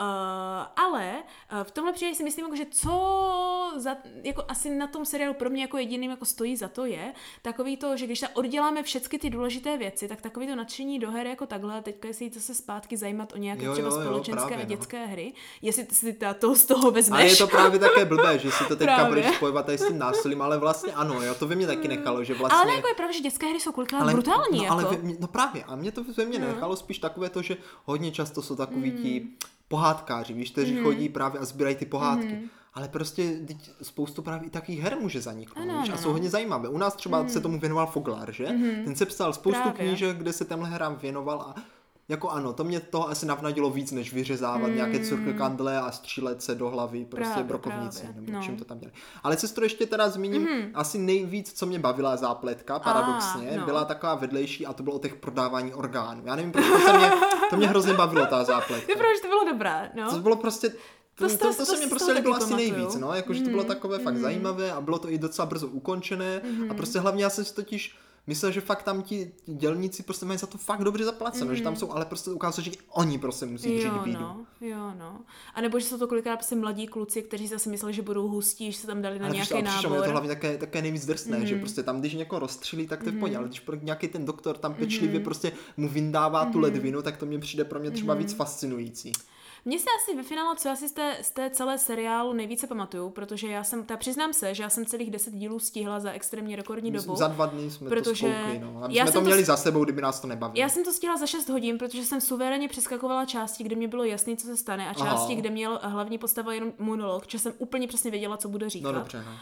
Uh, ale uh, v tomhle případě si myslím, jako, že co za, jako asi na tom seriálu pro mě jako jediným jako stojí za to je takový to, že když se odděláme všechny ty důležité věci, tak takový to nadšení do her jako takhle, teďka si jít zase zpátky zajímat o nějaké Jo, třeba jo, jo, společenské právě, a no. dětské hry, jestli si ta, to z toho vezmeš. Ale je to právě také blbé, že si to teďka Právě. budeš spojovat tady s tím násilím, ale vlastně ano, jo, to ve mně taky nechalo, že vlastně... Ale jako je pravda, že dětské hry jsou kolikrát brutální. no, jako. ale mě- no právě, a mě to ve mně nechalo spíš takové to, že hodně často jsou takový Mm. ti pohádkáři, víš, kteří chodí právě a sbírají ty pohádky. Ale prostě teď spoustu právě i takových her může zaniknout, Ano, víš, a jsou hodně zajímavé. U nás třeba se tomu věnoval Foglar, že? Ten se psal spoustu Právě. knížek, kde se tenhle hrám věnoval a jako ano, to mě toho asi navnadilo víc, než vyřezávat nějaké curkandle a střílet se do hlavy prostě Právě, brokovnici, právě, nebo no. čím to tam dělali. Ale sestro, ještě teda zmíním, asi nejvíc, co mě bavila zápletka, paradoxně, no. byla taková vedlejší a to bylo o těch prodávání orgánů. Já nevím, proč to, mě, to mě hrozně bavilo, ta zápletka. Pravda, že to bylo dobré, no. To bylo prostě to, To to, to, to to se mi prostě líbilo asi pamatuju. nejvíc, no, jakože to bylo takové fakt zajímavé a bylo to i docela brzo ukončené a prostě hlavně já jsem si totiž myslel, že fakt tam ti dělníci prostě mají za to fakt dobře zaplaceno, že tam jsou, ale prostě ukázalo, že i oni prostě musí držet Jo, bídu. no, jo, no. A nebo že jsou to kolikrát prostě mladí kluci, kteří zase mysleli, že budou hustí, že se tam dali na Ale nějaký přišlo, mi nábor. to hlavně také, také nejvíc drsné, mm. že prostě tam, když někoho rozstřílí, tak to je v pohodě, ale když pro nějaký ten doktor tam pečlivě prostě mu vyndává tu ledvinu, tak to mě přijde pro mě třeba víc fascinující. Mně se asi ve finále, co já si z té, z té celé seriálu nejvíce pamatuju, protože já jsem, ta přiznám se, že já jsem celých 10 dílů stihla za extrémně rekordní dobu. Za dva dny jsme protože to spoukli, no. A já jsme to to měli s- za sebou, kdyby nás to nebavilo. Já jsem to stihla za 6 hodin, protože jsem suverénně přeskakovala části, kde mě bylo jasné, co se stane, a části, Aha. kde měl hlavní postava jenom monolog, že jsem úplně přesně věděla, co bude říkat. No dobře, no.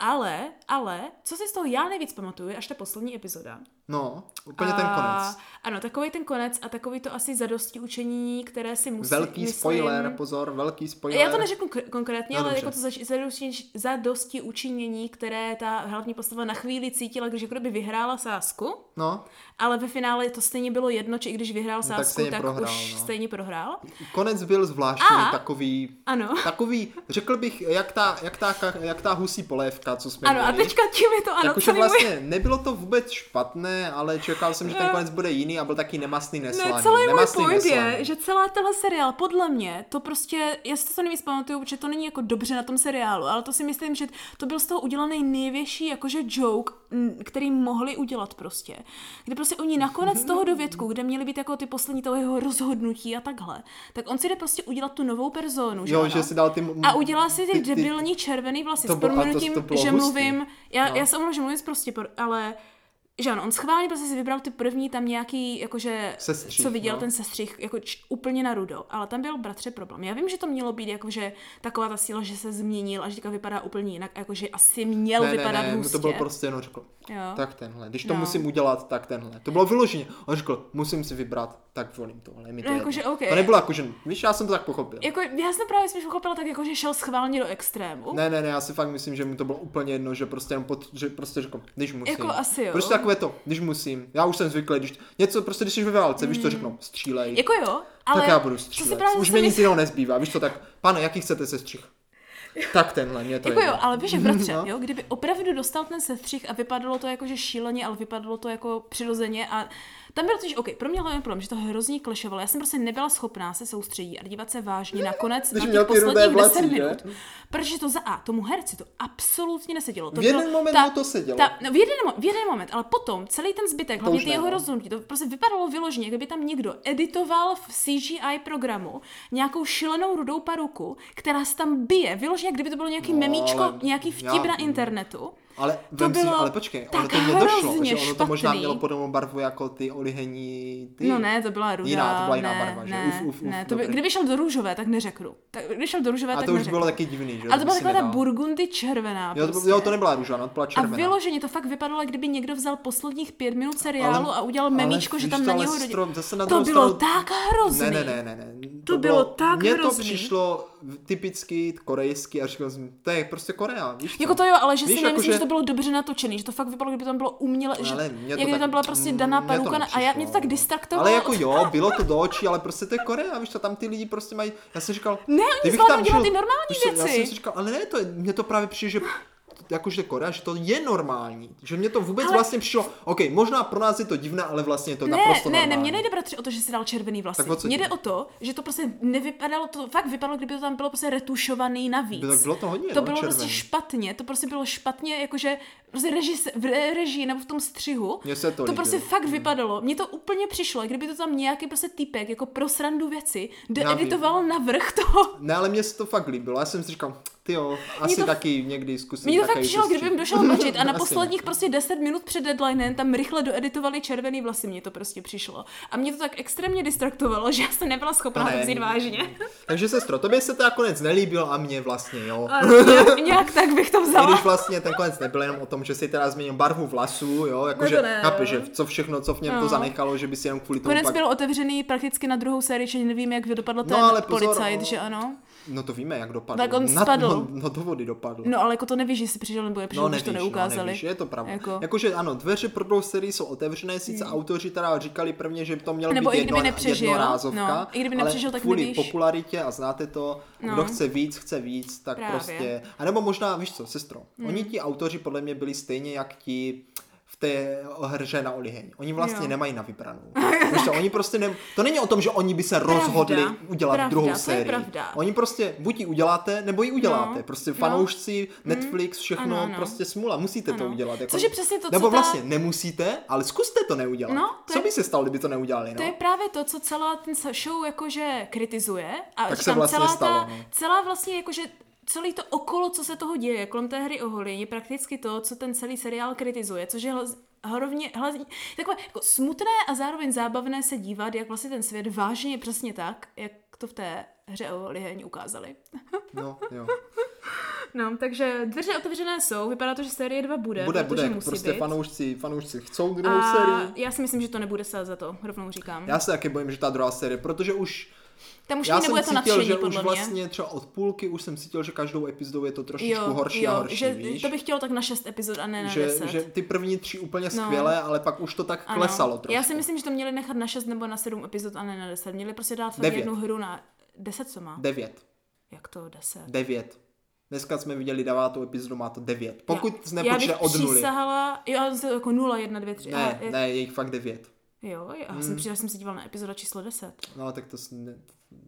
Ale, ale, co si z toho já nejvíc pamatuju, je až ta poslední epizoda. No, úplně ten konec. Ano, takový ten konec a takový to asi zadosti učení, které si musí. Velký myslím, spoiler, pozor, velký spoiler. Já to neřeknu k- konkrétně, No, ale dobře. jako to zač- zadosti, zadosti učinění, které ta hlavní postava na chvíli cítila, když jako kdyby vyhrála sásku, No, ale ve finále to stejně bylo jedno, či i když vyhrál tak sásku, stejně tak, prohrál, už no. stejně prohrál. konec byl zvláštní, A- takový, Ano. takový, řekl bych, jak ta, jak ta, jak ta husí polévka, co jsme Ano, a měli. teďka tím je to, ano, celý můj... vlastně nebylo to vůbec špatné, ale čekal jsem, že ten konec bude jiný a byl taky nemastný neslaný. Ne, celý můj nemastný, point je, neslaný. že celá tenhle seriál, podle mě, to prostě, já si to nejvíc pamatuju, protože to není jako dobře na tom seriálu, ale to si myslím, že to byl z toho udělaný největší jakože joke, m, který mohli udělat prostě. Kde prostě oni nakonec toho dovědku, kde měly být jako ty poslední toho jeho rozhodnutí a takhle, tak on si jde prostě udělat tu novou personu, že Jo, že si dal ty... A udělá si ty, debilní červený vlasy s proměnutím, že hustý. mluvím, já, No. já se omlouvám, že mluvím prostě, ale že ano, on schválně prostě si vybral ty první tam nějaký, jakože, Sestřih, co viděl no. ten sestřih, jako č, úplně na rudo, ale tam byl bratře problém. Já vím, že to mělo být jakože taková ta síla, že se změnil a že teďka vypadá úplně jinak, jakože asi měl ne, vypadat ne, ne, hustě. to bylo prostě jenom řekl, Jo. tak tenhle, když to No. musím udělat, tak tenhle. To bylo vyloženě. On řekl, musím si vybrat, tak volím tohle. Mi to No, jakože OK. To nebylo jako, že, víš, já jsem to tak pochopil. Jako, já jsem právě spíš pochopila tak, jako, že šel schválně do extrému. Ne, ne, ne, já si fakt myslím, že mu to bylo úplně jedno, že prostě jenom pod, že prostě řekl, když musím. Jako asi jo. Prostě takové to, když musím. Já už jsem zvyklý, když něco prostě, když jsi ve válce, víš co řeknou, střílej. Jako jo, ale tak já budu střílet. Už mi nic jiného nezbývá, víš co, tak, pane, jaký chcete sestřih? Tak tenhle, mě to Jako jedno. jo, ale víš, bratře, No. jo, kdyby opravdu dostal ten sestřih a vypadalo to jako, že šíleně, ale vypadalo to jako přirozeně a tam byl totiž, OK, pro mě hlavní problém, že to hrozně klišovalo. Já jsem prostě nebyla schopná se soustředit a dívat se vážně na konec na těch posledních vlasy, 10 že? minut. Protože to za A, tomu herci to absolutně nesedělo. To V jeden bylo- moment mu to sedělo. Ta, no, v, jeden, v jeden moment, ale potom celý ten zbytek, hlavně ty ne, jeho no. rozhodnutí, to prostě vypadalo vyloženě, kdyby tam někdo editoval v CGI programu nějakou šilenou rudou paruku, která se tam bije, vyloženě, kdyby to bylo nějaký No, memíčko, nějaký já- vtip na internetu. Ale, To vem si, bylo ale počkej, ono to mě došlo, že ono to možná mělo podobnou barvu jako ty olihení, ty. No ne, to byla rudá. Jiná, to byla jiná ne, barva, že? Ne, Uf, uf, uf, ne, to by, kdyby šel do růžové, tak neřeknu. Tak, když šel do růžové, A tak to už neřeknu. bylo taky divný, že? Ale to byla taková ta burgundy červená. Jo, to, prostě. jo, to nebyla růža, no, to byla A červená. vyloženě to fakt vypadalo, kdyby někdo vzal posledních pět minut seriálu Ale- a udělal memíčko, že tam na něho To bylo tak hrozný. Ne, ne, ne, ne, ne. To bylo tak Mně to přišlo typicky korejsky a říkal jsem, to je prostě Korea, víš co? Jako to jo, ale že Víš, si jako nemyslím, že- že to bylo dobře natočený, že to fakt vypadalo, kdyby tam bylo uměle, že, Ale mně to jak tak- tam byla prostě daná na- a já mě to tak distraktovalo. Ale jako jo, bylo to do očí, ale prostě to je Korea, víš co, tam ty lidi prostě mají, já jsem říkal, Ne, oni zvládnou tam dělat ty normální co, Já věci. jsem si říkal, ale ne, to je, mně to právě přijde, že jakože Korea, že to je normální, že mě to vůbec Ale- vlastně přišlo, ok, možná pro nás je to divné, ale vlastně je to Ne, naprosto ne, ne, normální. mně nejde bratři o to, že si dal červený vlasy. Tak o co Mně jde o to, že to prostě nevypadalo, to fakt vypadalo, kdyby to tam bylo prostě retušovaný navíc. Tak bylo to hodně, To no, bylo červený. prostě špatně, to prostě bylo špatně, jakože prostě režis, v re- režii nebo v tom střihu. Mně se to to líbilo. prostě fakt vypadalo. Mně to úplně přišlo, kdyby to tam nějaký prostě týpek jako pro srandu věci Já vím. editoval navrh toho. Ne, ale mně se to fakt líbilo, já jsem si říkal, ty jo, asi to- taky někdy zkusím Mně to fakt přišlo, sestřih. kdyby jim došel mlčit a na posledních prostě 10 minut před deadlinem tam rychle doeditovali červený vlasy, mně to prostě přišlo. A mě to tak extrémně distraktovalo, že já jsem nebyla schopná To to vzít vážně. Takže sestro, tobě se to nakonec nelíbil a mě vlastně, jo. A nějak, nějak tak bych to I vzala. když vlastně ten konec nebyl jenom o tom, že si teda změnil barvu vlasů, jo, jakože No to jo. že co všechno, co v něm to No. zanechalo, že by si jenom kvůli tomu Konec pak... byl otevřený prakticky na druhou sérii, že nevím, jak dopadl ten No, ale pozor, policajt, no. že ano? No to víme, jak dopadl. Tak on Na- spadl. No, no, do vody dopadl. No ale jako to nevíš, jestli přišel nebo je přišel, No když to nevíš, neukázali. no nevíš, je to pravda. Jako- Jakože ano, dveře pro druhou sérii jsou otevřené, sice autoři teda říkali prvně, že to mělo Nebo být i kdyby jedno, nepřežil, jednorázovka, no, i kdyby nepřežil, tak kvůli nevíš. popularitě a znáte to, No. kdo chce víc, chce víc, tak Právě. prostě. A nebo možná, víš co, sestro, oni ti autoři podle mě byli stejně jak ti té hře na oliheň. Oni vlastně Jo. nemají na vybranou. Víš co, oni prostě ne... To není o tom, že oni by se rozhodli udělat pravda, druhou to sérii. pravda. Oni prostě buď ji uděláte, nebo ji uděláte. No, prostě no. fanoušci, Netflix, všechno, Ano, ano. prostě smula. Musíte to Ano. udělat. Jako... Což je přesně to, co Nebo ta- vlastně nemusíte, ale zkuste to neudělat. No, to co je- by se stalo, kdyby to neudělali, no? To je právě to, co celá ten show jakože kritizuje. A Tak se vlastně celá stalo, ta, no. celá vlastně jakože celý to okolo, co se toho děje, kolem té hry o holi, je prakticky to, co ten celý seriál kritizuje, což je hlavně, hlavně takové jako smutné a zároveň zábavné se dívat, jak vlastně ten svět vážně je přesně tak, jak to v té hře o liheň ukázali. No, jo. No, takže dveře otevřené jsou, vypadá to, že série 2 bude, Bude, bude, musí prostě být. fanoušci, fanoušci chcou druhou a sérii. já si myslím, že to nebude stát za to, rovnou říkám. Já se taky bojím, že ta druhá série, protože už Tam už já jsem nebude to cítil, nadšení, že podle už mě. vlastně třeba od půlky už jsem cítil, že každou epizodou je to trošičku horší jo, a horší, že víš? to bych chtěla tak na 6 epizod a ne na že, 10. že ty první tři úplně No. skvělé, ale pak už to tak Ano. klesalo trošku. Já si myslím, že to měli nechat na 6 nebo na 7 epizod a ne na 10. Měli prostě dát fakt jednu hru na 10, co má? Devět. Jak to 10? Devět. Dneska jsme viděli devátou epizodu, má to devět. Pokud já, nepočne já bych od nuly. přísahala, jo, jako 0, 1, 2, 3. Ne, ne, je jich fakt devět. Jo, já Hmm. jsem přijela, jsem se dívala na epizoda číslo 10. No, tak to ne,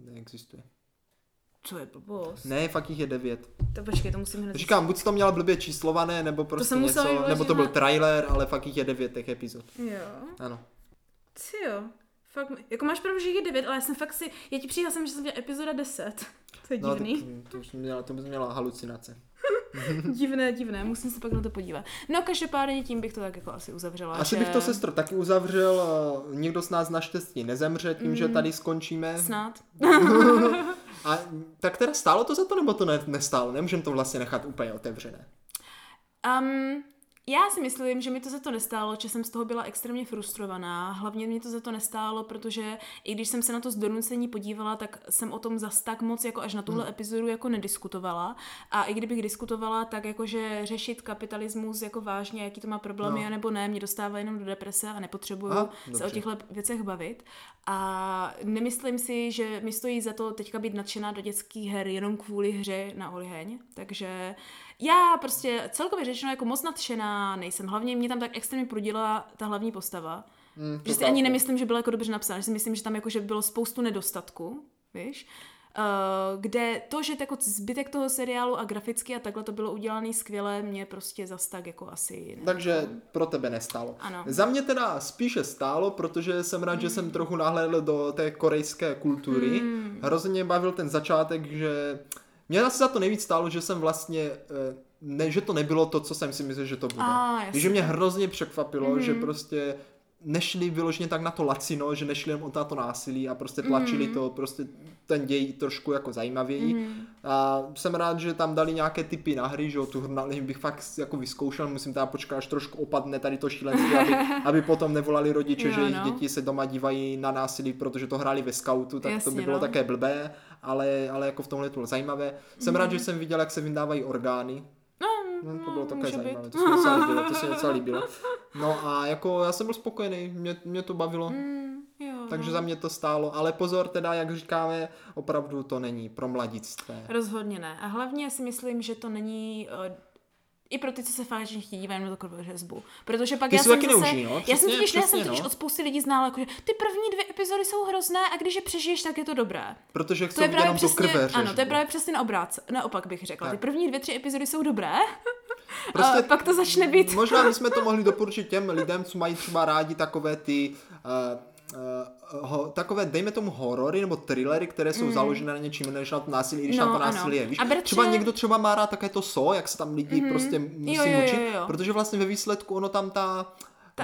neexistuje. Co je blbost? Ne, fakt jich je devět. To počkej, to musím hned Říkám, buď to měla blbě číslované, nebo prostě musela něco, vyložit nebo to byl na- trailer, ale fakt jich je devět těch epizod. Jo. Ano. Ty jo. Fakt, jako máš pravdu, že jich je 9, ale já jsem fakt si, já ti přijela jsem, že jsem měla epizoda 10. To je No, tak, divný. to, už měla, to bys měla halucinace. divné, divné, musím se pak na to podívat. No každopádně tím bych to tak jako asi uzavřela. Asi že... bych to sestro taky uzavřel, nikdo z nás naštěstí nezemře tím, že tady skončíme. Mm. Snad. A tak teda stálo to za to, nebo to ne, nestálo? Nemůžeme to vlastně nechat úplně otevřené. Um, já si myslím, že mi to za to nestálo, že jsem z toho byla extrémně frustrovaná. Hlavně mě to za to nestálo, protože i když jsem se na to z donucení podívala, tak jsem o tom zas tak moc jako až na tuhle Hmm. epizodu jako nediskutovala. A i kdybych diskutovala, tak jakože řešit kapitalismus jako vážně, jaký to má problémy, No. nebo ne, mě dostává jenom do deprese a nepotřebuju Aha, se o těchto věcech bavit. A nemyslím si, že mi stojí za to teďka být nadšená do dětských her jenom kvůli hře na Oliheň. Takže já prostě celkově řečeno jako moc nadšená nejsem. Hlavně mě tam tak extrémně prudila ta hlavní postava. Mm, že si ani nemyslím, že byla jako dobře napsána. Že si myslím, že tam jako, že bylo spoustu nedostatků, víš? Uh, kde to, že jako zbytek toho seriálu a graficky a takhle to bylo udělané skvěle, mě prostě zas tak jako asi... Ne. Takže pro tebe nestálo. Ano. Za mě teda spíše stálo, protože jsem rád, že jsem trochu nahlédl do té korejské kultury. Hmm. Hrozně bavil ten začátek, že mě asi za to nejvíc stálo, že jsem vlastně eh, ne, že to nebylo to, co jsem si myslel, že to bude. A, jasně. že mě hrozně překvapilo, Mhm. mm-hmm. že prostě nešli vyloženě tak na to lacino, že nešli jen o na to násilí a prostě tlačili Mhm. mm-hmm. to prostě ten děj trošku jako zajímavěji. Mm-hmm. A jsem rád, že tam dali nějaké typy na hry, že jo, tu hru na bych fakt jako vyzkoušel, musím teda počkat, až trošku opadne tady to šílenství, aby, aby potom nevolali rodiče, Jo, že jejich no. děti se doma dívají na násilí, protože to hráli ve scoutu, tak Jasně, to by bylo no. také blbé, ale, ale jako v tomhle to bylo zajímavé. Jsem rád, že jsem viděl, jak se vyndávají orgány, No, No, to no, bylo také zajímavé, být. to se mi docela líbilo, to se mi docela líbilo. No a jako já jsem byl spokojený, mě, mě to bavilo, Mm, jo, takže no. za mě to stálo, ale pozor teda, jak říkáme, opravdu to není pro mladictvé. Rozhodně ne. A hlavně si myslím, že to není uh, i pro ty, co se fakt že chtějí dívat na takovou řezbu. Protože pak Ty já jsem taky zase, neužijí, no, já jsem totiž, já jsem totiž no. od spousty lidí znala, jako, že ty první dvě epizody jsou hrozné a když je přežiješ, tak je to dobré. Protože To chcou je právě jenom to přesně, krve ano, to je právě přesně naobrát, naopak bych řekla. Tak. Ty první dvě, tři epizody jsou dobré, Prostě pak to začne být... Možná bychom to mohli doporučit těm lidem, co mají třeba rádi takové ty uh, uh, ho, takové, dejme tomu horory nebo thrillery, které jsou mm. založené na něčím než na to násilí, když No, tam to násilí je. Víš? A bratře- Třeba někdo třeba má rád také to so, jak se tam lidi mm-hmm. prostě musí Jo, jo, jo, mučit, jo. protože vlastně ve výsledku ono tam ta,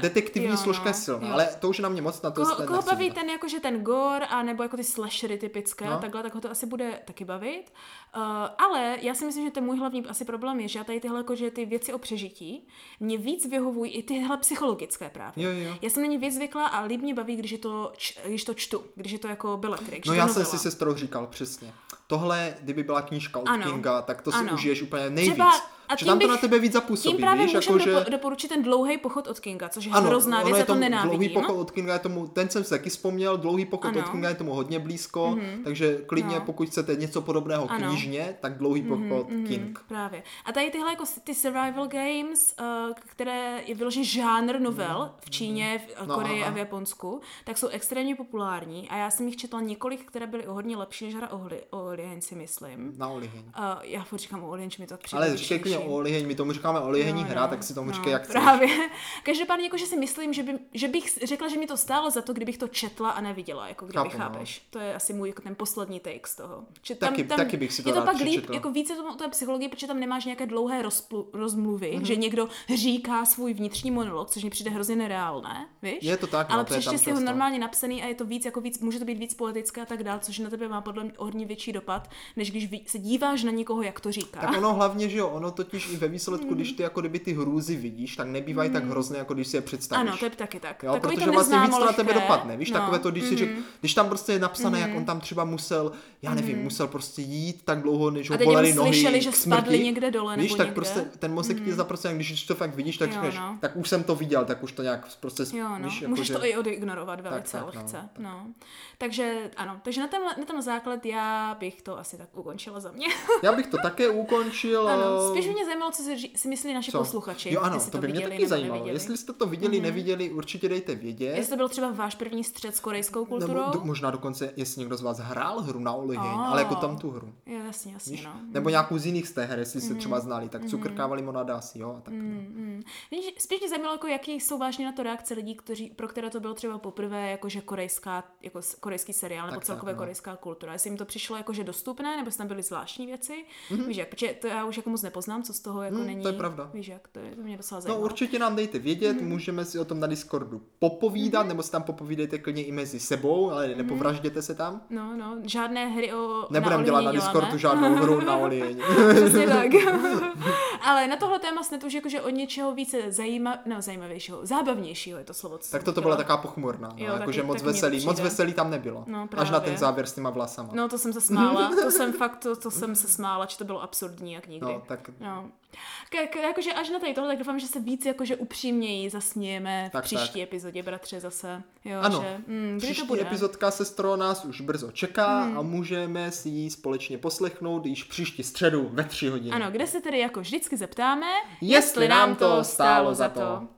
Detektivní jo, složka no, je silná, jo. ale to už je na mě moc na to se koho baví ten jakože ten gore a nebo jako ty slashery typické No. takhle, tak ho to asi bude taky bavit. Uh, ale já si myslím, že ten můj hlavní asi problém je, že já tady tyhle jakože ty věci o přežití mě víc vyhovují i tyhle psychologické právě. Jo, jo. Já jsem na ně víc zvykla a líp mě baví, když, je to, č, když to čtu, když je to jako beletrik. No že já jsem si sestrou říkal přesně. Tohle, kdyby byla knížka od Ano. Kinga, tak to si Ano. užiješ úplně nejvíc. Třeba- a že tam to bych- na tebe víc zapůsobí, Tím právě víš, jako, že... doporučit ten dlouhý pochod od Kinga, což je Ano, hrozná věc, je to nenávidím. Dlouhý pochod od Kinga je tomu, ten jsem si taky vzpomněl, dlouhý pochod Ano. od Kinga je tomu hodně blízko, mm-hmm. takže klidně No. pokud chcete něco podobného Ano. knižně, tak dlouhý pochod Mhm, King. Právě. A tady tyhle jako ty survival games, uh, které je vyložený žánr novel v Číně, v No, no, Koreji aha. a v Japonsku, tak jsou extrémně populární a já jsem jich četla několik, které byly o hodně lepší než hra o, hli, o si myslím. Na oliheň. Uh, já furt říkám o Oliheň, že mi to přijde Ale říkej lepší. o oliheň, my tomu říkáme olihení No, hra, no, tak si tomu no, říkej jak chceš. Právě. Každopádně jako, že si myslím, že, by, že bych řekla, že mi to stálo za to, kdybych to četla a neviděla, jako kdyby Chápu, no. chápeš. To je asi můj jako ten poslední take z toho. Že Taky- taky bych si to Je to pak líp, jako více to, to je psychologie, protože tam nemáš nějaké dlouhé rozplu, rozmluvy, Mhm. mm-hmm. že někdo říká svůj vnitřní monolog, což mi přijde hrozně nereálné, víš? Je to tak, no, Ale to tam přečteš si ho normálně napsaný a je to víc, jako víc, může to být víc poetické a tak dál, což na tebe má podle mě o hodně větší dopad, než když se díváš na někoho, jak to říká. Tak ono hlavně, že jo, ono totiž i ve výsledku, když ty jako kdyby ty hrůzy vidíš, tak nebývají tak hrozné, jako když si je představíš. Mhm. Ano, to je taky tak. Jo, Takový protože to vlastně víc to na tebe dopadne, víš, no. takové to, když si řek, když tam prostě je napsané, Mhm. jak on tam třeba musel, já nevím, musel prostě jít tak dlouho, než ho bolely nohy slyšeli, že k spadli smrti. někde dole Víš, tak někde. prostě ten mozek ti zapracuje, když to fakt vidíš, tak Jo, řekneš, no. tak už jsem to viděl, tak už to nějak prostě, Jo, no. víš, Můžeš jako, to i odignorovat velice no, lehce. No, Takže ano, takže na, ten základ já bych to asi tak ukončila za mě. Já bych to také ukončil. ano, spíš mě zajímalo, co si, myslí naši co? posluchači. Jo, ano, jestli to by mě viděli taky nebo zajímalo. neviděli. Mhm. Jestli jste to viděli, neviděli, určitě dejte vědět. Jestli to byl třeba váš první střed s korejskou kulturou. Nebo do, možná dokonce, jestli někdo z vás hrál hru na oliheň, Oh. ale jako tam tu hru. Jo, jasně, jasně, Víš? no. Nebo nějakou z jiných z té hry, jestli jste třeba znali, tak cukrká limonáda asi, jo, a tak. Mm. Víš, spíš mě zajímalo, jako jaký jsou vážně na to reakce lidí, kteří, pro které to bylo třeba poprvé, jakože korejská, jako korejský seriál, nebo Tak, celkově tak, no. korejská kultura. Jestli jim to přišlo jakože dostupné, nebo tam byly zvláštní věci. Víš jak, to já už jako moc nepoznám, co z toho jako Mhm, není. to je pravda. Víš jak, to, je, to mě docela No určitě nám dejte vědět, Mhm. můžeme si o tom na Discordu popovídat, nebo si tam popovídejte klidně i mezi sebou, ale Mhm. nepovražděte se tam. No, no, žádné hry o Nebudeme dělat na Discordu děláme. žádnou hru na oliheň. Přesně tak. Ale na tohle téma snad už jakože od něčeho více zajíma, no, zajímavějšího, zábavnějšího je to slovo, co tak toto chtěla. byla taková pochmurná, no, jakože moc veselý, moc veselý tam nebylo. No, Až na ten závěr s těma vlasama. No, to jsem se smála, to jsem fakt, to, to jsem se smála, že to bylo absurdní jak nikdy. No, tak No. K, k, jakože až na tady tohle, tak doufám, že se víc jakože upřímněji zasmějeme v Tak, příští epizodě, bratře, zase. Jo, Ano, že, mm, příští to bude? epizodka sestro nás už brzo čeká a můžeme si ji společně poslechnout již příští středu ve tři hodiny. Ano, kde se tedy jako vždycky zeptáme, Jestli nám to stálo za to.